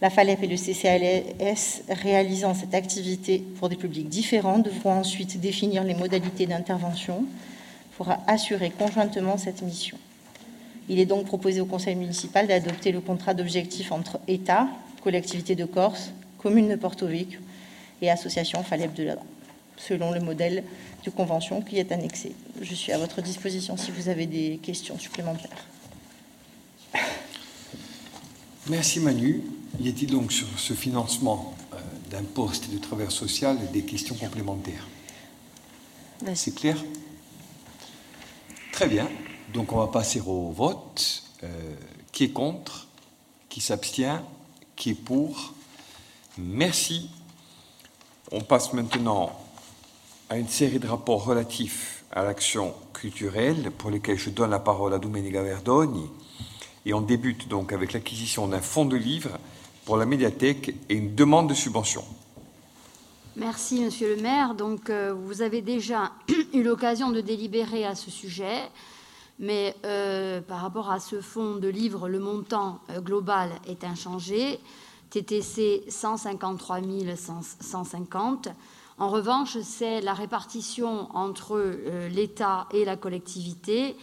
G: La FALEP et le CCLS réalisant cette activité pour des publics différents devront ensuite définir les modalités d'intervention pour assurer conjointement cette mission. Il est donc proposé au Conseil municipal d'adopter le contrat d'objectif entre État, collectivité de Corse, commune de Porto Vecchio et association Faleb de l'Adra, selon le modèle de convention qui est annexé. Je suis à votre disposition si vous avez des questions supplémentaires.
A: Merci Manu. Y a-t-il donc sur ce financement euh, d'un poste de travail social des questions complémentaires? C'est clair? Très bien. Donc on va passer au vote. Euh, qui est contre Qui s'abstient Qui est pour Merci. On passe maintenant à une série de rapports relatifs à l'action culturelle pour lesquels je donne la parole à Domenica Verdogni. Et on débute donc avec l'acquisition d'un fonds de livres pour la médiathèque et une demande de subvention.
C: Merci, Monsieur le maire. Donc, euh, vous avez déjà eu l'occasion de délibérer à ce sujet, mais euh, par rapport à ce fonds de livres, le montant euh, global est inchangé. TTC 153 150. En revanche, c'est la répartition entre l'État et la collectivité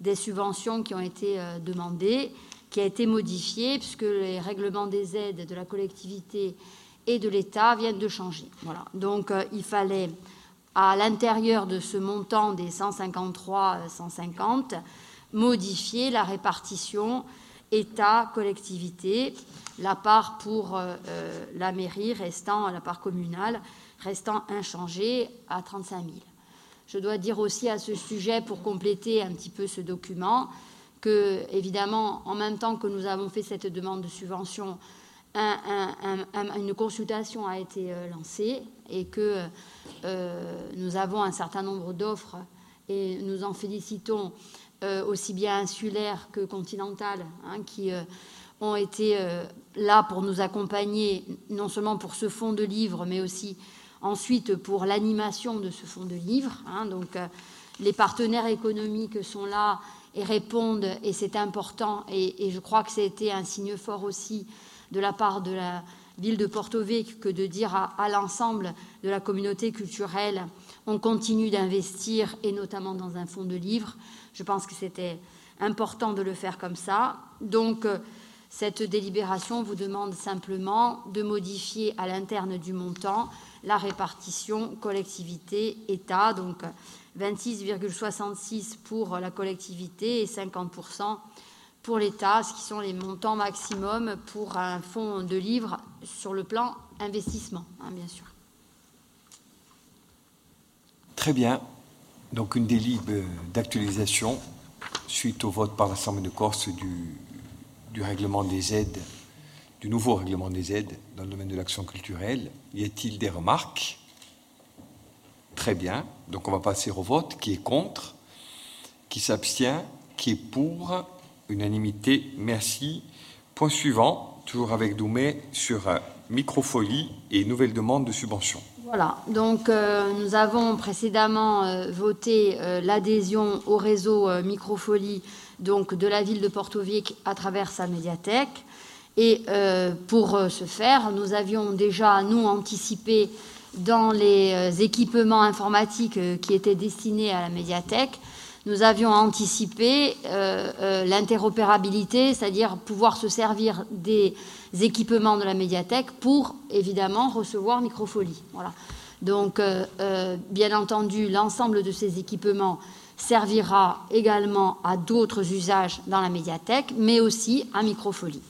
C: des subventions qui ont été demandées, qui a été modifiée, puisque les règlements des aides de la collectivité et de l'État viennent de changer. Donc euh, il fallait, à l'intérieur de ce montant des 153-150, modifier la répartition État-collectivité, la part pour euh, euh, la mairie restant, la part communale restant inchangée à 35 000. Je dois dire aussi à ce sujet, pour compléter un petit peu ce document, que, évidemment, en même temps que nous avons fait cette demande de subvention, une consultation a été euh, lancée et que euh, nous avons un certain nombre d'offres et nous en félicitons euh, aussi bien insulaires que continentales hein, qui ont été là pour nous accompagner non seulement pour ce fonds de livres mais aussi ensuite pour l'animation de ce fonds de livres. Hein. donc les partenaires économiques sont là et répondent et c'est important et, et, je crois que c'était un signe fort aussi de la part de la ville de Porto Vecchio que de dire à, l'ensemble de la communauté culturelle on continue d'investir et notamment dans un fonds de livres. Je pense que c'était important de le faire comme ça. Donc euh, cette délibération vous demande simplement de modifier à l'interne du montant la répartition collectivité-État, donc 26,66 pour la collectivité et 50 pour l'État, ce qui sont les montants maximums pour un fonds de livres sur le plan investissement, hein, bien sûr.
A: Très bien. Donc une délib d'actualisation suite au vote par l'Assemblée de Corse du, du règlement des aides, du nouveau règlement des aides dans le domaine de l'action culturelle. Y a-t-il des remarques? Très bien. Donc on va passer au vote. Qui est contre? Qui s'abstient? Qui est pour? Unanimité, merci. Point suivant, toujours avec Doumé, sur euh, microfolie et nouvelle demande de subvention.
C: Voilà, donc euh, nous avons précédemment euh, voté l'adhésion au réseau Microfolie donc, de la ville de Porto Vecchio à travers sa médiathèque. Et pour ce faire, nous avions déjà, nous, anticipé dans les équipements informatiques qui étaient destinés à la médiathèque, nous avions anticipé euh, euh, l'interopérabilité, c'est-à-dire pouvoir se servir des équipements de la médiathèque pour évidemment recevoir Microfolie. Voilà. Donc, euh, bien entendu, l'ensemble de ces équipements servira également à d'autres usages dans la médiathèque, mais aussi à Microfolie.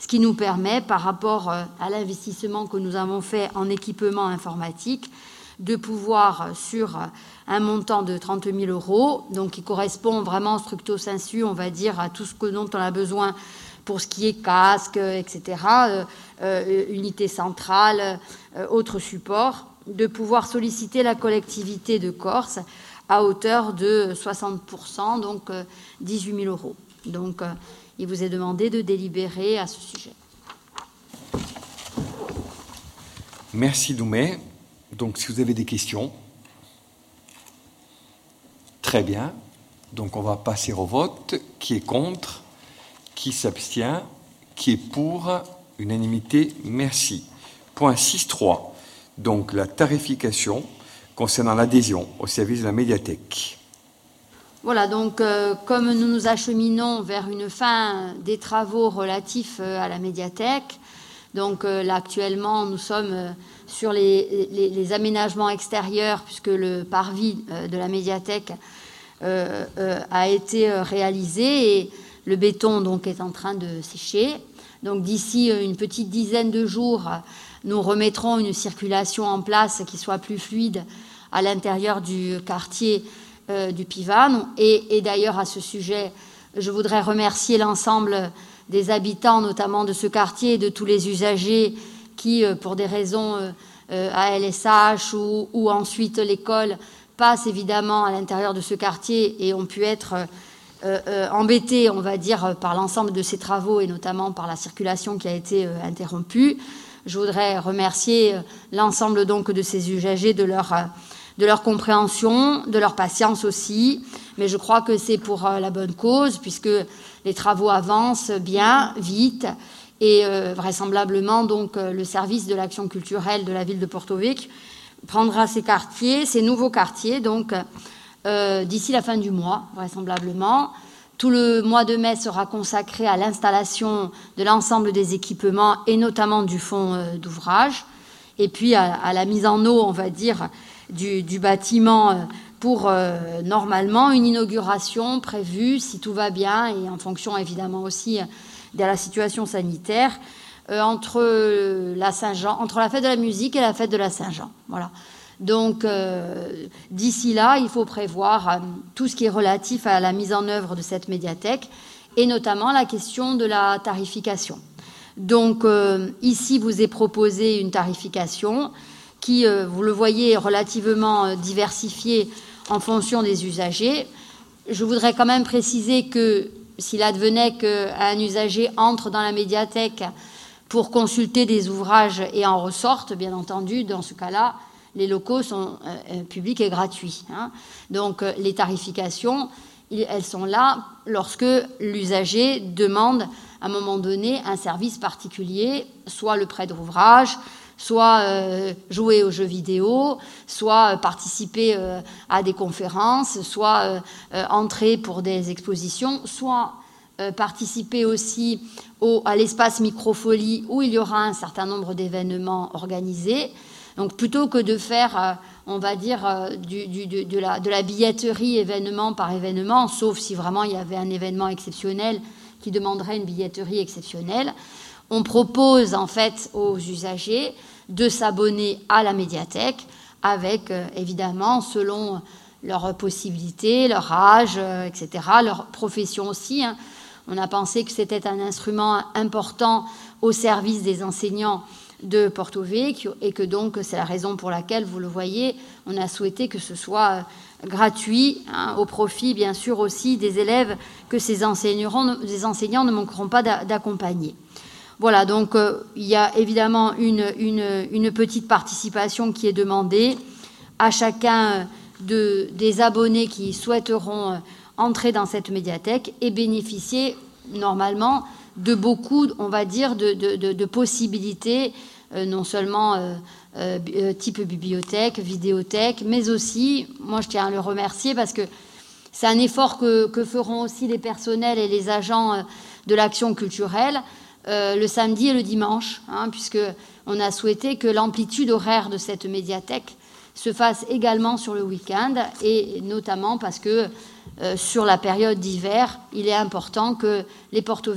C: Ce qui nous permet, par rapport à l'investissement que nous avons fait en équipement informatique, de pouvoir, sur un montant de 30 000 euros, donc qui correspond vraiment structo sensu, on va dire, à tout ce que, dont on a besoin pour ce qui est casque, etc., euh, euh, unité centrale, euh, autres supports, de pouvoir solliciter la collectivité de Corse à hauteur de 60%, donc 18 000 euros. Donc, il vous est demandé de délibérer à ce sujet.
A: Merci Doumé. Donc, si vous avez des questions, Très bien. Donc on va passer au vote. Qui est contre? Qui s'abstient? Qui est pour? Unanimité, merci. Point 6.3. Donc la tarification concernant l'adhésion au service de la médiathèque.
C: Voilà, donc euh, comme nous nous acheminons vers une fin des travaux relatifs euh, à la médiathèque, donc euh, là actuellement nous sommes sur les, aménagements extérieurs puisque le parvis de la médiathèque a été euh, réalisé et le béton donc est en train de sécher. Donc d'ici une petite dizaine de jours, nous remettrons une circulation en place qui soit plus fluide à l'intérieur du quartier du PIVAN. Et, d'ailleurs, à ce sujet, je voudrais remercier l'ensemble des habitants, notamment de ce quartier, et de tous les usagers qui, pour des raisons ou, ou ensuite l'école, passent évidemment à l'intérieur de ce quartier et ont pu être euh, euh, embêtés, on va dire, par l'ensemble de ces travaux et notamment par la circulation qui a été euh, interrompue. Je voudrais remercier l'ensemble donc de ces usagers de leur, de leur compréhension, de leur patience aussi. Mais je crois que c'est pour la bonne cause puisque les travaux avancent bien, vite. Et vraisemblablement, donc, le service de l'action culturelle de la ville de Porto Vecchio prendra ces quartiers, ces nouveaux quartiers, donc euh, d'ici la fin du mois, vraisemblablement. Tout le mois de mai sera consacré à l'installation de l'ensemble des équipements et notamment du fonds euh, d'ouvrage, et puis à, la mise en eau, on va dire, du, bâtiment euh, pour normalement une inauguration prévue, si tout va bien, et en fonction évidemment aussi de la situation sanitaire, entre la Saint-Jean, entre la fête de la musique et la fête de la Saint-Jean. Voilà. Donc, euh, d'ici là, il faut prévoir euh, tout ce qui est relatif à la mise en œuvre de cette médiathèque et notamment la question de la tarification. Donc, euh, ici, vous est proposé une tarification qui, vous le voyez, est relativement diversifiée en fonction des usagers. Je voudrais quand même préciser que s'il advenait qu'un usager entre dans la médiathèque pour consulter des ouvrages et en ressorte, bien entendu, dans ce cas-là, les locaux sont euh, euh, publics et gratuits. Hein. Donc euh, les tarifications, elles sont là lorsque l'usager demande à un moment donné un service particulier, soit le prêt d'ouvrage, soit jouer aux jeux vidéo, soit participer à des conférences, soit entrer pour des expositions, soit participer aussi à l'espace microfolie où il y aura un certain nombre d'événements organisés. Donc plutôt que de faire, euh, on va dire, euh, de, la, billetterie événement par événement, sauf si vraiment il y avait un événement exceptionnel qui demanderait une billetterie exceptionnelle, on propose en fait aux usagers de s'abonner à la médiathèque avec, euh, évidemment, selon leurs possibilités, leur âge, etc., leur profession aussi. Hein. On a pensé que c'était un instrument important au service des enseignants de Porto Vecchio et que donc c'est la raison pour laquelle, vous le voyez, on a souhaité que ce soit euh, gratuit, hein, au profit bien sûr aussi des élèves que ces enseignants, ne manqueront pas d'accompagner. Voilà, donc euh, il y a évidemment une, petite participation qui est demandée à chacun de, des abonnés qui souhaiteront euh, entrer dans cette médiathèque et bénéficier normalement de beaucoup, on va dire, de, possibilités euh, non seulement euh, euh, type bibliothèque, vidéothèque, mais aussi, moi je tiens à le remercier parce que c'est un effort que, feront aussi les personnels et les agents de l'action culturelle le samedi et le dimanche, hein, puisque on a souhaité que l'amplitude horaire de cette médiathèque se fasse également sur le week-end, et notamment parce que sur la période d'hiver, il est important que les Porto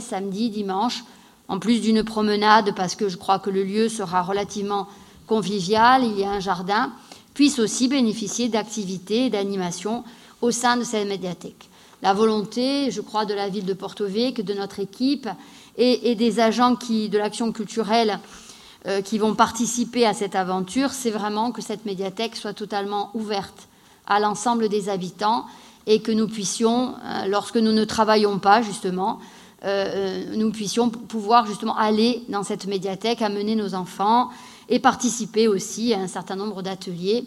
C: samedi, dimanche, en plus d'une promenade, parce que je crois que le lieu sera relativement convivial, il y a un jardin, puisse aussi bénéficier d'activités et d'animations au sein de cette médiathèque. La volonté, je crois, de la ville de Porto Vecchio, de notre équipe et, des agents qui, de l'action culturelle euh, qui vont participer à cette aventure, c'est vraiment que cette médiathèque soit totalement ouverte à l'ensemble des habitants et que nous puissions, euh, lorsque nous ne travaillons pas, justement, euh, nous puissions pouvoir justement aller dans cette médiathèque, amener nos enfants et participer aussi à un certain nombre d'ateliers.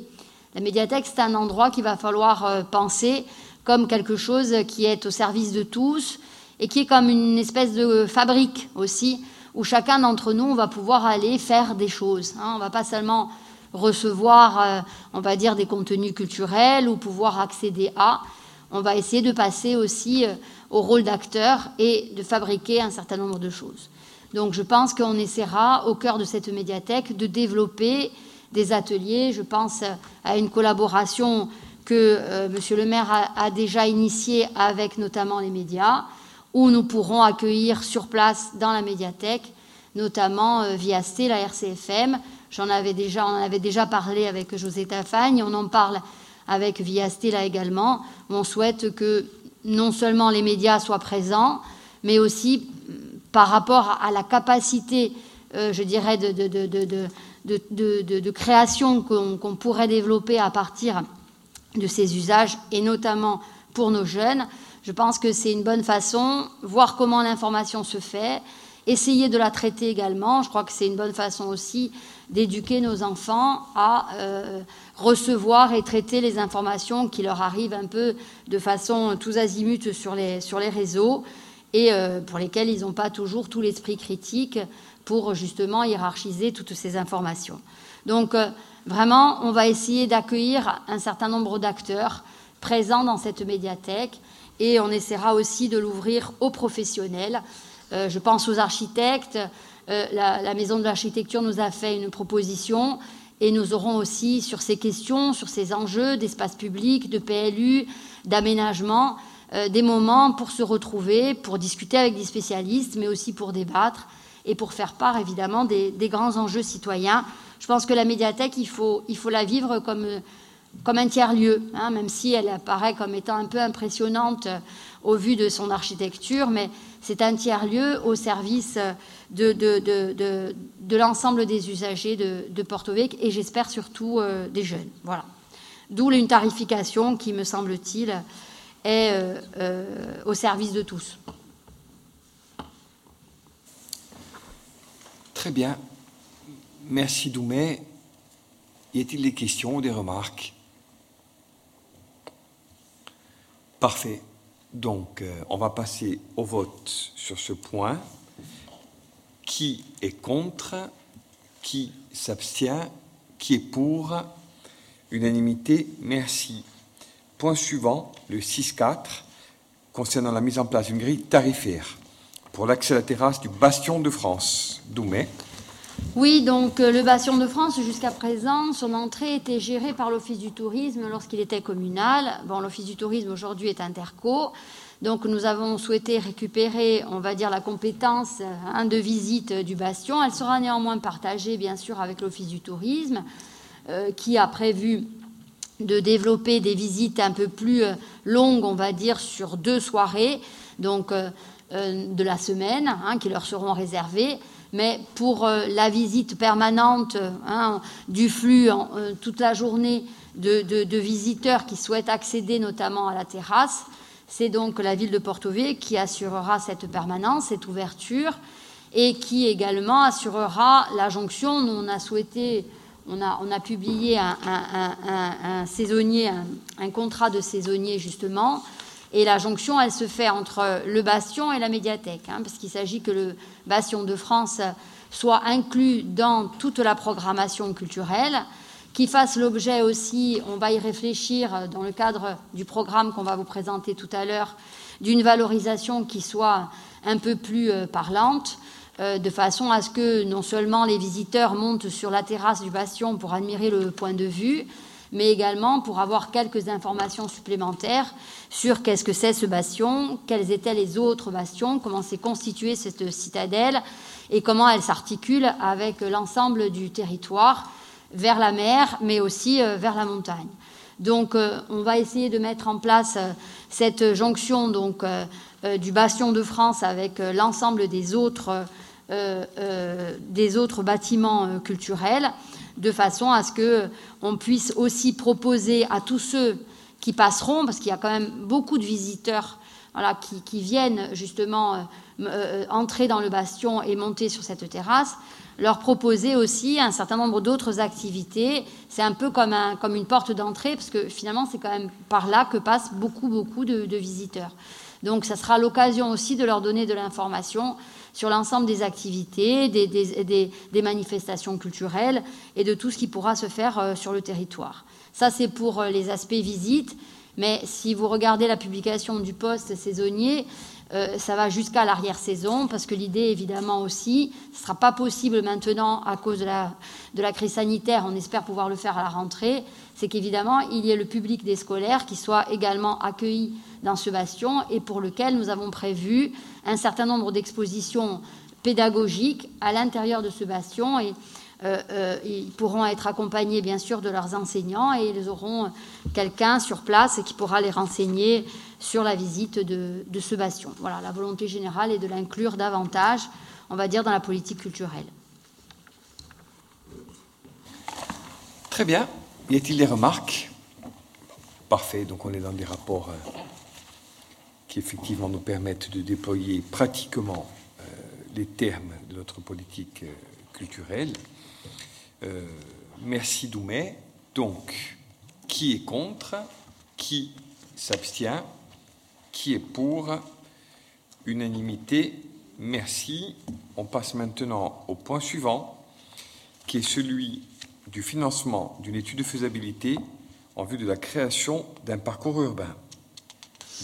C: La médiathèque, c'est un endroit qu'il va falloir penser comme quelque chose qui est au service de tous et qui est comme une espèce de fabrique aussi, où chacun d'entre nous va pouvoir aller faire des choses. Hein. On ne va pas seulement recevoir, euh, on va dire, des contenus culturels ou pouvoir accéder à. On va essayer de passer aussi au rôle d'acteur et de fabriquer un certain nombre de choses. Donc je pense qu'on essaiera, au cœur de cette médiathèque, de développer des ateliers. Je pense à une collaboration que euh, M. le maire a, déjà initiée avec notamment les médias, où nous pourrons accueillir sur place dans la médiathèque, notamment euh, via C, la RCFM. J'en avais déjà, on en avait déjà parlé avec José Tafagne, on en parle avec Via Stella également, où on souhaite que non seulement les médias soient présents, mais aussi par rapport à la capacité, euh, je dirais, de, création qu'on pourrait développer à partir de ces usages, et notamment pour nos jeunes. Je pense que c'est une bonne façon, voir comment l'information se fait, essayer de la traiter également. Je crois que c'est une bonne façon aussi d'éduquer nos enfants à euh, recevoir et traiter les informations qui leur arrivent un peu de façon tous azimuts sur les, sur les réseaux et euh, pour lesquels ils n'ont pas toujours tout l'esprit critique pour justement hiérarchiser toutes ces informations. Donc euh, vraiment, on va essayer d'accueillir un certain nombre d'acteurs présents dans cette médiathèque et on essaiera aussi de l'ouvrir aux professionnels. Euh, je pense aux architectes. La, la, Maison de l'Architecture nous a fait une proposition et nous aurons aussi sur ces questions, sur ces enjeux d'espace public, de PLU, d'aménagement, euh, des moments pour se retrouver, pour discuter avec des spécialistes, mais aussi pour débattre et pour faire part évidemment des, grands enjeux citoyens. Je pense que la médiathèque, il faut, il faut la vivre comme, comme un tiers-lieu, hein, même si elle apparaît comme étant un peu impressionnante euh, au vu de son architecture, mais c'est un tiers-lieu au service de, de, l'ensemble des usagers de, Porto Vecchio et j'espère surtout euh, des jeunes. Voilà. D'où une tarification qui, me semble-t-il, est euh, euh, au service de tous.
A: Très bien. Merci Doumé. Y a-t-il des questions ou des remarques? Parfait. Donc, euh, on va passer au vote sur ce point. Qui est contre? Qui s'abstient? Qui est pour? Unanimité, merci. Point suivant, le 6-4, concernant la mise en place d'une grille tarifaire pour l'accès à la terrasse du Bastion de France. Doumet.
C: Oui, donc euh, le Bastion de France, jusqu'à présent, son entrée était gérée par l'Office du tourisme lorsqu'il était communal. Bon, l'Office du tourisme aujourd'hui est interco. Donc nous avons souhaité récupérer, on va dire, la compétence hein, de visite du Bastion. Elle sera néanmoins partagée, bien sûr, avec l'Office du tourisme, euh, qui a prévu de développer des visites un peu plus euh, longues, on va dire, sur deux soirées, donc euh, euh, de la semaine, hein, qui leur seront réservées. Mais pour la visite permanente hein, du flux toute la journée de, visiteurs qui souhaitent accéder notamment à la terrasse, c'est donc la ville de Porto qui assurera cette permanence, cette ouverture, et qui également assurera la jonction. Nous, on a souhaité on a, publié un, saisonnier, un, contrat de saisonnier justement, et la jonction, elle se fait entre le Bastion et la médiathèque, hein, parce qu'il s'agit que le Bastion de France soit inclus dans toute la programmation culturelle, qui fasse l'objet aussi, on va y réfléchir dans le cadre du programme qu'on va vous présenter tout à l'heure, d'une valorisation qui soit un peu plus euh, parlante, euh, de façon à ce que non seulement les visiteurs montent sur la terrasse du bastion pour admirer le point de vue, mais également pour avoir quelques informations supplémentaires sur qu'est-ce que c'est ce bastion, quels étaient les autres bastions, comment s'est constituée cette citadelle et comment elle s'articule avec l'ensemble du territoire vers la mer, mais aussi euh, vers la montagne. Donc, euh, on va essayer de mettre en place cette jonction du bastion de France avec l'ensemble des autres euh, euh, des autres bâtiments euh, culturels, de façon à ce que on puisse aussi proposer à tous ceux qui passeront, parce qu'il y a quand même beaucoup de visiteurs voilà, qui, viennent justement entrer dans le bastion et monter sur cette terrasse, leur proposer aussi un certain nombre d'autres activités. C'est un peu comme, un, comme une porte d'entrée, parce que finalement, c'est quand même par là que passent beaucoup, beaucoup de, de visiteurs. Donc, ça sera l'occasion aussi de leur donner de l'information sur l'ensemble des activités, des, manifestations culturelles et de tout ce qui pourra se faire euh, sur le territoire. Ça, c'est pour euh, les aspects visites. Mais si vous regardez la publication du poste saisonnier, euh, ça va jusqu'à l'arrière-saison, parce que l'idée, évidemment aussi, ce ne sera pas possible maintenant à cause de la, de la crise sanitaire, on espère pouvoir le faire à la rentrée, c'est qu'évidemment, il y ait le public des scolaires qui soit également accueilli dans ce bastion et pour lequel nous avons prévu un certain nombre d'expositions pédagogiques à l'intérieur de ce bastion et ils pourront être accompagnés bien sûr de leurs enseignants et ils auront quelqu'un sur place qui pourra les renseigner sur la visite de, de ce bastion. Voilà, la volonté générale est de l'inclure davantage, on va dire, dans la politique culturelle.
A: Très bien. Y a-t-il des remarques? Parfait. Donc on est dans des rapports euh, qui effectivement nous permettent de déployer pratiquement euh, les termes de notre politique euh, culturelle. merci Doumet. Donc, qui est contre? Qui s'abstient? Qui est pour? Unanimité. Merci. On passe maintenant au point suivant, qui est celui du financement d'une étude de faisabilité en vue de la création d'un parcours urbain.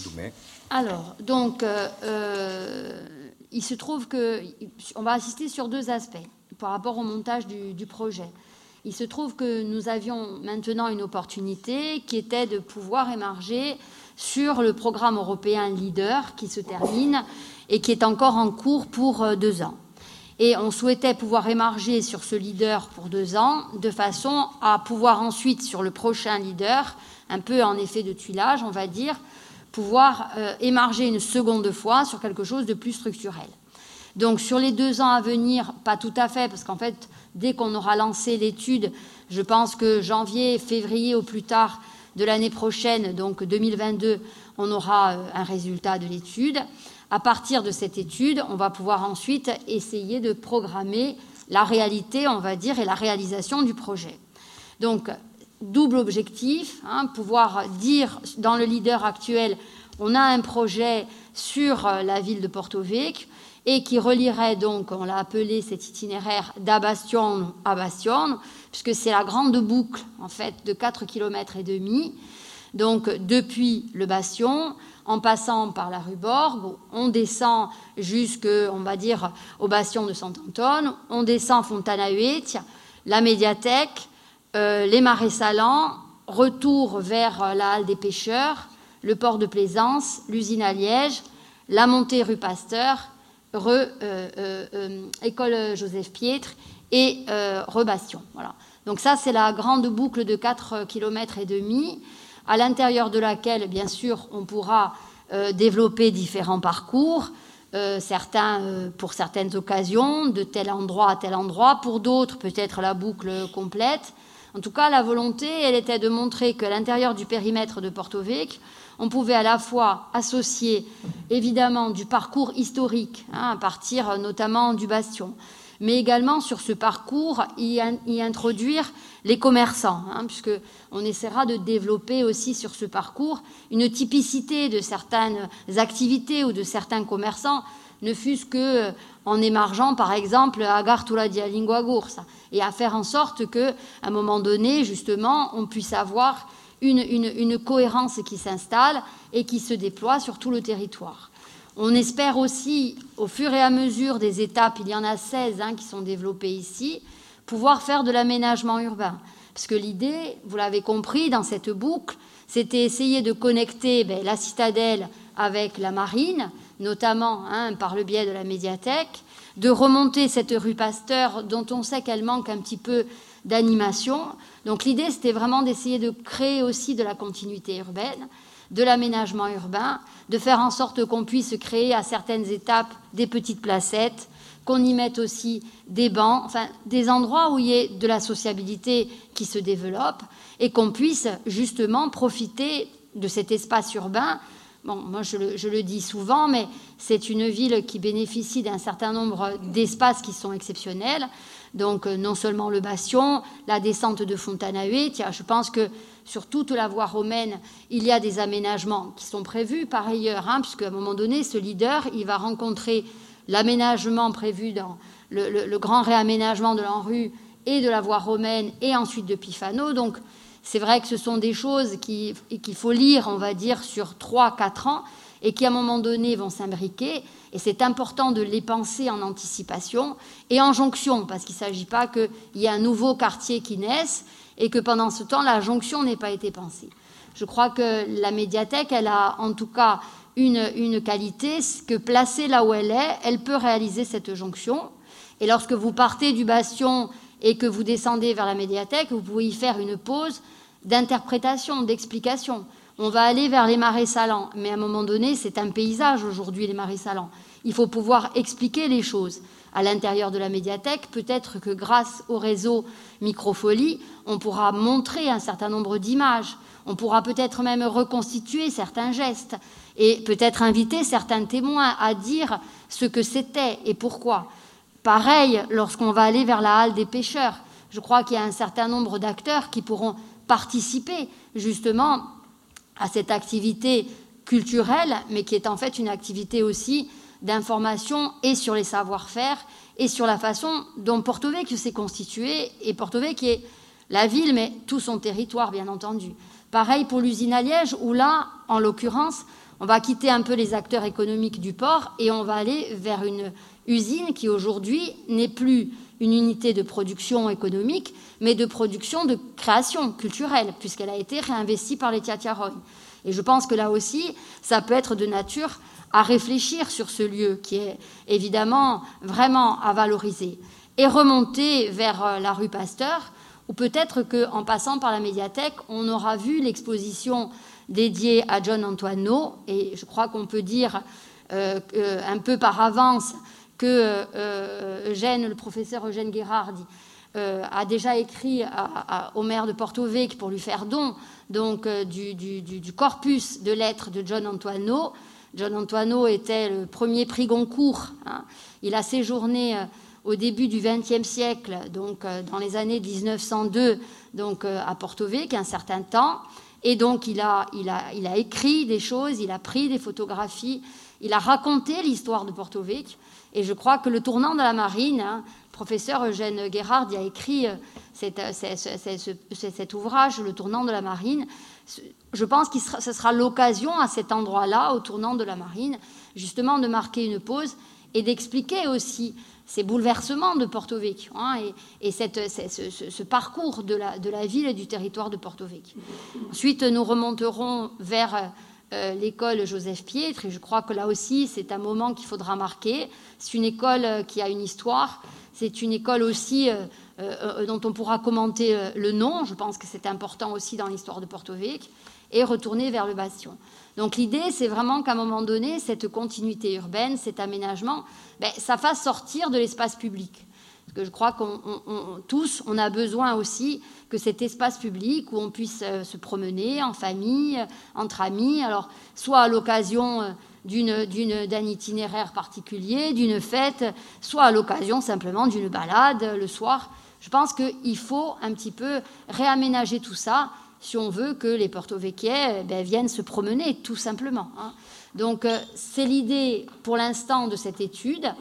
C: Doumé. Alors, donc, euh, euh, il se trouve que on va assister sur deux aspects par rapport au montage du, du, projet. Il se trouve que nous avions maintenant une opportunité qui était de pouvoir émarger sur le programme européen Leader qui se termine et qui est encore en cours pour euh, deux ans. Et on souhaitait pouvoir émarger sur ce leader pour deux ans, de façon à pouvoir ensuite, sur le prochain leader, un peu en effet de tuilage, on va dire, pouvoir euh, émarger une seconde fois sur quelque chose de plus structurel. Donc sur les deux ans à venir, pas tout à fait, parce qu'en fait, dès qu'on aura lancé l'étude, je pense que janvier, février au plus tard de l'année prochaine, donc 2022, on aura euh, un résultat de l'étude. À partir de cette étude, on va pouvoir ensuite essayer de programmer la réalité, on va dire, et la réalisation du projet. Donc, double objectif, hein, pouvoir dire dans le leader actuel, on a un projet sur euh, la ville de Porto Vecchio et qui relierait donc, on l'a appelé cet itinéraire d'Abastion à Bastion, puisque c'est la grande boucle en fait de 4 km et demi. Donc depuis le Bastion, en passant par la rue Borg, on descend jusque, on va dire, au bastion de Sant'Antone, on descend Fontana la médiathèque, euh, les marais salants, retour vers euh, la halle des pêcheurs, le port de Plaisance, l'usine à Liège, la montée rue Pasteur, euh, école Joseph Pietre et Rebastion. Voilà. Donc ça, c'est la grande boucle de 4 km et demi à l'intérieur de laquelle, bien sûr, on pourra développer différents parcours, certains pour certaines occasions, de tel endroit à tel endroit, pour d'autres peut-être la boucle complète. En tout cas, la volonté, elle était de montrer qu'à l'intérieur du périmètre de Porto Vecchio, on pouvait à la fois associer évidemment du parcours historique, hein, à partir notamment du bastion, mais également sur ce parcours y, introduire les commerçants, hein, puisque on essaiera de développer aussi sur ce parcours une typicité de certaines activités ou de certains commerçants, ne fût-ce que euh, en émargeant par exemple à Gartula di Lingua Gursa, et à faire en sorte que, à un moment donné, justement, on puisse avoir une, cohérence qui s'installe et qui se déploie sur tout le territoire. On espère aussi, au fur et à mesure des étapes, il y en a 16 hein, qui sont développées ici, pouvoir faire de l'aménagement urbain. Parce que l'idée, vous l'avez compris, dans cette boucle, c'était essayer de connecter ben, la citadelle avec la marine, notamment hein, par le biais de la médiathèque, de remonter cette rue Pasteur dont on sait qu'elle manque un petit peu d'animation. Donc l'idée, c'était vraiment d'essayer de créer aussi de la continuité urbaine de l'aménagement urbain, de faire en sorte qu'on puisse créer à certaines étapes des petites placettes, qu'on y mette aussi des bancs, enfin des endroits où il y ait de la sociabilité qui se développe et qu'on puisse justement profiter de cet espace urbain. Bon, moi je le, dis souvent, mais c'est une ville qui bénéficie d'un certain nombre d'espaces qui sont exceptionnels. Donc euh, non seulement le Bastion, la descente de Fontanaue, je pense que sur toute la voie romaine, il y a des aménagements qui sont prévus par ailleurs, hein, puisque à un moment donné, ce leader, il va rencontrer l'aménagement prévu dans le, grand réaménagement de l'Enrue et de la voie romaine et ensuite de Pifano. Donc c'est vrai que ce sont des choses qu'il faut lire, on va dire, sur 3-4 ans et qui à un moment donné vont s'imbriquer. Et c'est important de les penser en anticipation et en jonction, parce qu'il ne s'agit pas qu'il y ait un nouveau quartier qui naisse et que pendant ce temps, la jonction n'ait pas été pensée. Je crois que la médiathèque, elle a en tout cas une, une qualité, que placée là où elle est, elle peut réaliser cette jonction. Et lorsque vous partez du bastion et que vous descendez vers la médiathèque, vous pouvez y faire une pause d'interprétation, d'explication. On va aller vers les marais salants, mais à un moment donné, c'est un paysage aujourd'hui, les marais salants. Il faut pouvoir expliquer les choses à l'intérieur de la médiathèque. Peut-être que grâce au réseau Microfolie, on pourra montrer un certain nombre d'images. On pourra peut-être même reconstituer certains gestes et peut-être inviter certains témoins à dire ce que c'était et pourquoi. Pareil, lorsqu'on va aller vers la halle des pêcheurs, je crois qu'il y a un certain nombre d'acteurs qui pourront participer justement à cette activité culturelle, mais qui est en fait une activité aussi d'information et sur les savoir-faire et sur la façon dont Porto Vecchio s'est constitué, et Porto Vecchio est la ville, mais tout son territoire, bien entendu. Pareil pour l'usine à Liège, où là, en l'occurrence, on va quitter un peu les acteurs économiques du port et on va aller vers une usine qui aujourd'hui n'est plus une unité de production économique, mais de production de création culturelle, puisqu'elle a été réinvestie par les Tiatiaroy. Et je pense que là aussi, ça peut être de nature à réfléchir sur ce lieu qui est évidemment vraiment à valoriser et remonter vers euh, la rue Pasteur, ou peut-être qu'en passant par la médiathèque, on aura vu l'exposition dédiée à John Antoine et je crois qu'on peut dire euh, un peu par avance que euh, Eugène, le professeur Eugène Guérard a déjà écrit au maire de Porto Vecchio pour lui faire don donc, du, corpus de lettres de John Antoine John Antoineau était le premier prix Goncourt. Hein. Il a séjourné euh, au début du XXe siècle, donc euh, dans les années 1902, donc euh, à Porto Vecchio, un certain temps. Et donc il a écrit des choses, il a pris des photographies, il a raconté l'histoire de Porto Vecchio. Et je crois que le tournant de la marine, hein, le professeur Eugène Guérard a écrit cet ouvrage, Le tournant de la marine je pense que ce sera l'occasion à cet endroit-là, au tournant de la marine, justement de marquer une pause et d'expliquer aussi ces bouleversements de Porto Vecchio hein, et, ce, parcours de la, ville et du territoire de Porto Vecchio. Ensuite, nous remonterons vers euh, l'école Joseph Pietre et je crois que là aussi, c'est un moment qu'il faudra marquer. C'est une école euh, qui a une histoire, c'est une école aussi... Euh, dont on pourra commenter le nom, je pense que c'est important aussi dans l'histoire de Porto et retourner vers le bastion. Donc l'idée, c'est vraiment qu'à un moment donné, cette continuité urbaine, cet aménagement, ben, ça fasse sortir de l'espace public. Parce que je crois qu'on tous, on a besoin aussi que cet espace public où on puisse euh, se promener en famille, entre amis, alors soit à l'occasion d'un itinéraire particulier, d'une fête, soit à l'occasion simplement d'une balade le soir. Je pense qu'il faut un petit peu réaménager tout ça si on veut que les porto-véquiers ben, viennent se promener, tout simplement. Hein. Donc euh, c'est l'idée pour l'instant de cette étude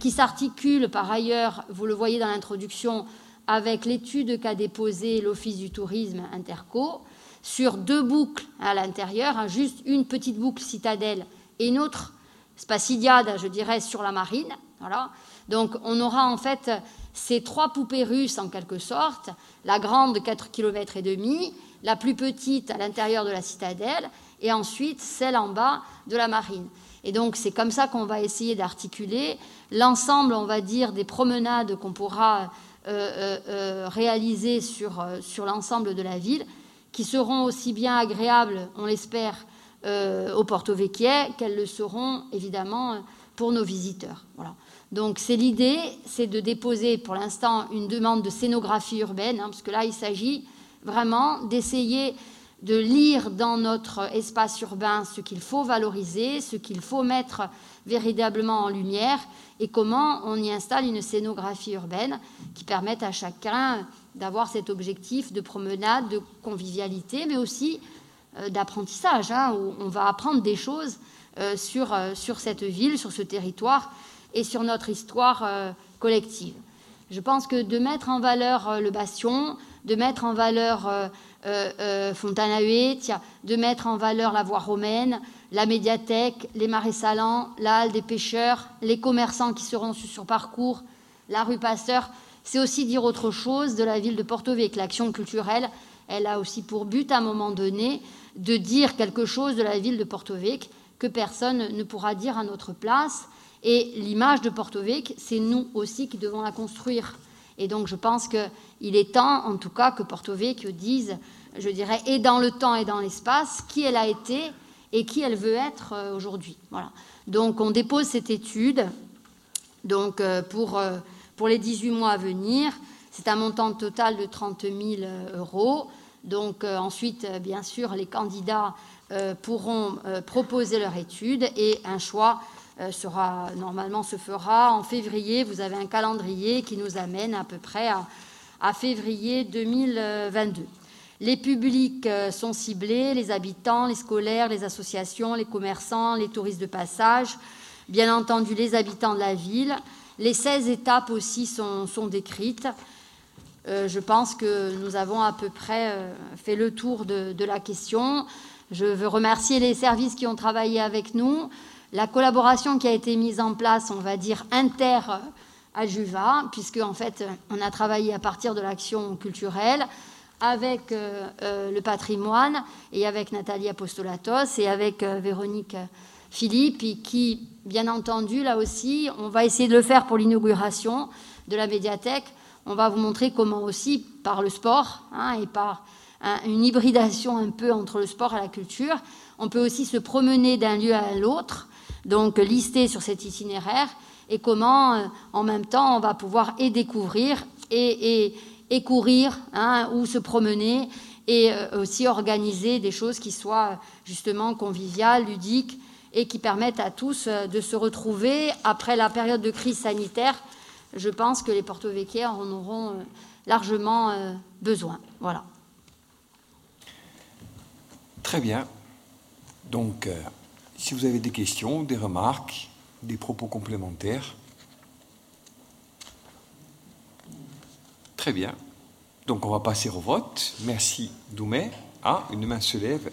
C: qui s'articule par ailleurs, vous le voyez dans l'introduction, avec l'étude qu'a déposée l'Office du tourisme Interco sur deux boucles à l'intérieur, hein, juste une petite boucle citadelle et une autre spacidiade, je dirais, sur la marine. Voilà. Donc on aura en fait ces trois poupées russes en quelque sorte, la grande de 4 km et demi, la plus petite à l'intérieur de la citadelle et ensuite celle en bas de la marine. Et donc c'est comme ça qu'on va essayer d'articuler l'ensemble, on va dire, des promenades qu'on pourra euh, euh, euh, réaliser sur, sur l'ensemble de la ville, qui seront aussi bien agréables, on l'espère, au Porto Vecchio qu'elles le seront évidemment pour nos visiteurs. Voilà. Donc c'est l'idée, c'est de déposer pour l'instant une demande de scénographie urbaine, hein, parce que là il s'agit vraiment d'essayer de lire dans notre espace urbain ce qu'il faut valoriser, ce qu'il faut mettre véritablement en lumière et comment on y installe une scénographie urbaine qui permette à chacun d'avoir cet objectif de promenade, de convivialité, mais aussi euh, d'apprentissage, hein, où on va apprendre des choses euh, sur, euh, sur cette ville, sur ce territoire et sur notre histoire collective. Je pense que de mettre en valeur le bastion, de mettre en valeur euh, Fontana de mettre en valeur la voie romaine, la médiathèque, les marais salants, la halle des pêcheurs, les commerçants qui seront sur parcours, la rue Pasteur, c'est aussi dire autre chose de la ville de Porto Vecchio. L'action culturelle, elle a aussi pour but à un moment donné de dire quelque chose de la ville de Porto Vecchio que personne ne pourra dire à notre place et l'image de Porto Vecchio, c'est nous aussi qui devons la construire. Et donc, je pense qu'il est temps, en tout cas, que Porto Vecchio dise, je dirais, et dans le temps et dans l'espace, qui elle a été et qui elle veut être euh, aujourd'hui. Donc, on dépose cette étude donc, euh, pour, euh, pour les 18 mois à venir. C'est un montant total de 30 000 euros. Donc, ensuite, bien sûr, les candidats pourront proposer leur étude et un choix sera normalement se fera en février. Vous avez un calendrier qui nous amène à peu près à, février 2022. Les publics euh, sont ciblés, les habitants, les scolaires, les associations, les commerçants, les touristes de passage, bien entendu les habitants de la ville. Les 16 étapes aussi sont, décrites. Euh, je pense que nous avons à peu près euh, fait le tour de, la question. Je veux remercier les services qui ont travaillé avec nous, la collaboration qui a été mise en place, on va dire, inter à Juva, puisque en fait, on a travaillé à partir de l'action culturelle avec euh, euh, le patrimoine et avec Nathalie Apostolatos et avec euh, Véronique Philippe, et qui, bien entendu, là aussi, on va essayer de le faire pour l'inauguration de la médiathèque. On va vous montrer comment aussi, par le sport hein, et par une hybridation un peu entre le sport et la culture, on peut aussi se promener d'un lieu à l'autre, donc lister sur cet itinéraire, et comment, en même temps, on va pouvoir et découvrir et, et courir hein, ou se promener et euh, aussi organiser des choses qui soient justement conviviales, ludiques et qui permettent à tous euh, de se retrouver après la période de crise sanitaire. Je pense que les porto en auront euh, largement besoin. Voilà.
A: Très bien. Donc, si vous avez des questions, des remarques, des propos complémentaires, Très bien. Donc on va passer au vote. Merci Doumé. Ah, une main se lève.